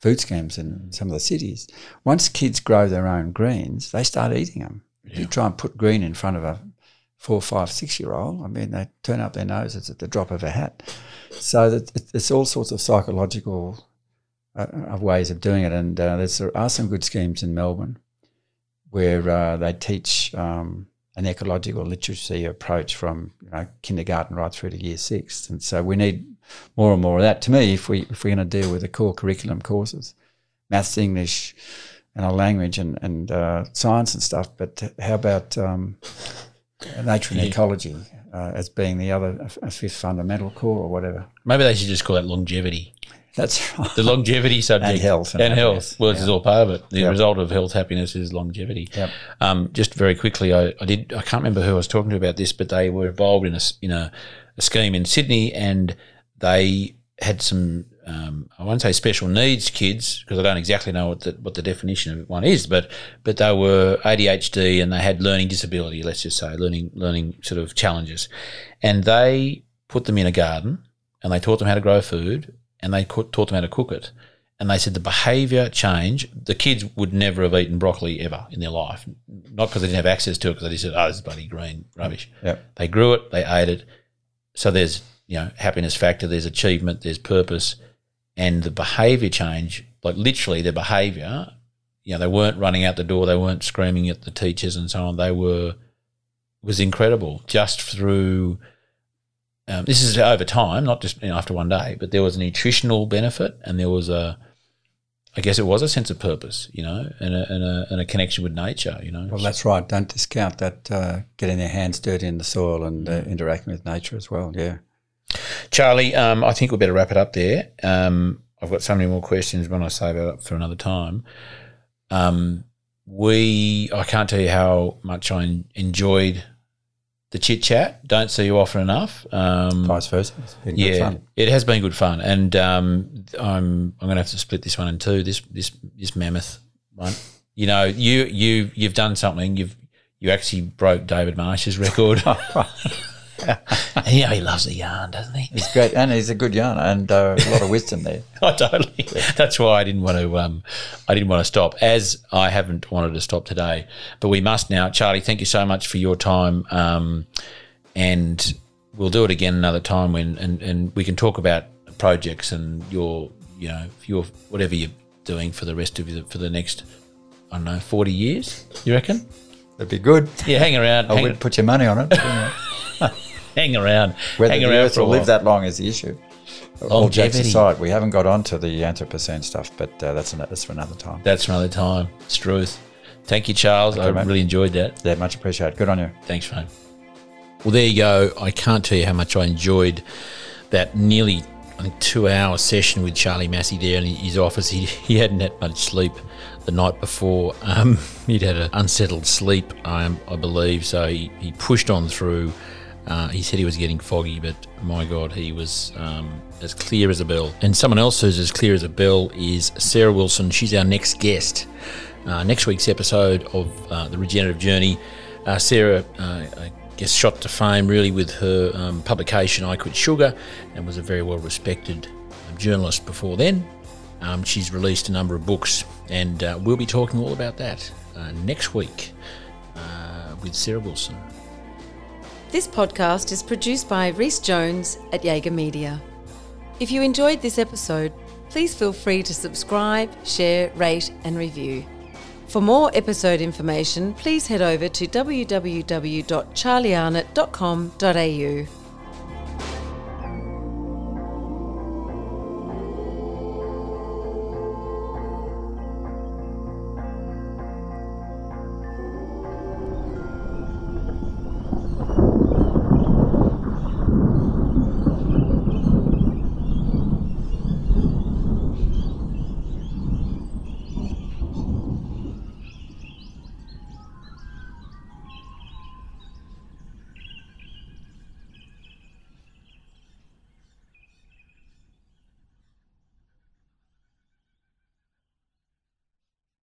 food schemes in some of the cities. Once kids grow their own greens, they start eating them. If you try and put green in front of a four, five, six year old, I mean, they turn up their noses at the drop of a hat. So that it's all sorts of psychological uh, ways of doing it. And uh, there's, there are some good schemes in Melbourne where uh, they teach um, an ecological literacy approach from you know kindergarten right through to year six. And so we need more and more of that. To me, if we if we're going to deal with the core curriculum courses, maths, English, and our language and and uh, science and stuff, but how about um, nature and Yeah. ecology uh, as being the other a, fifth fundamental core or whatever? Maybe they should just call that longevity. That's right. The longevity subject And health and and, health. Well, this is all part of it. The Yep. result of health happiness is longevity. Yep. Um, just very quickly, I, I did. I can't remember who I was talking to about this, but they were involved in a in a, a scheme in Sydney, and they had some. Um, I won't say special needs kids because I don't exactly know what the what the definition of one is, but but they were ADHD and they had learning disability. Let's just say learning learning sort of challenges, and they put them in a garden and they taught them how to grow food and they co- taught them how to cook it. And they said the behaviour change. The kids would never have eaten broccoli ever in their life, not because they didn't have access to it, because they just said, "Oh, this is bloody green rubbish." Yep. They grew it, they ate it. So there's you know happiness factor, there's achievement, there's purpose, and the behaviour change. Like literally, their behaviour. You know, they weren't running out the door, they weren't screaming at the teachers and so on. They were was incredible just through. Um, this is over time, not just you know, after one day, but there was a nutritional benefit, and there was a, I guess it was a sense of purpose, you know, and a, and a, and a connection with nature, you know. Well, that's right. Don't discount that uh, getting their hands dirty in the soil and uh, Mm. interacting with nature as well. Yeah. Charlie, um, I think we better wrap it up there. Um, I've got so many more questions when I save it up for another time. Um, we, I can't tell you how much I enjoyed the chit chat. Don't see you often enough. Um, Vice versa. It's been good yeah, fun. it has been good fun, and um, I'm I'm going to have to split this one in two. This this this mammoth one. You know, you you you've done something. You've you actually broke David Marsh's record. [laughs] [laughs] and you know he loves a yarn, doesn't he? He's great, and he's a good yarn, and uh, a lot of wisdom there. I [laughs] totally. That's why I didn't want to. Um, I didn't want to stop, as I haven't wanted to stop today. But we must now. Charlie, thank you so much for your time, um, and we'll do it again another time when and, and we can talk about projects and your you know your whatever you're doing for the rest of your, for the next I don't know forty years. You reckon? It'd be good. Yeah, hang around. I Hang, would put your money on it. [laughs] hang around. Whether hang the around Earth for a will live that long is the issue. All jokes aside, we haven't got on to the Anthropocene stuff, but uh, that's, an, that's for another time. That's for another time. It's truth. Thank you, Charles. I mate. really enjoyed that. Yeah, much appreciated. Good on you. Thanks, mate. Well, there you go. I can't tell you how much I enjoyed that nearly, I think, two hour session with Charlie Massy there in his office. He, he hadn't had much sleep the night before. Um, [laughs] he'd had an unsettled sleep, um, I believe. So he, he pushed on through. Uh, he said he was getting foggy, but my God, he was um, as clear as a bell. And someone else who's as clear as a bell is Sarah Wilson. She's our next guest. Uh, next week's episode of uh, The Regenerative Journey. Uh, Sarah, uh, I guess, shot to fame really with her um, publication I Quit Sugar and was a very well respected um, journalist before then. Um, she's released a number of books, and uh, we'll be talking all about that uh, next week uh, with Sarah Wilson. This podcast is produced by Reese Jones at Jaeger Media. If you enjoyed this episode, please feel free to subscribe, share, rate, and review. For more episode information, please head over to www.charliearnott.com.au.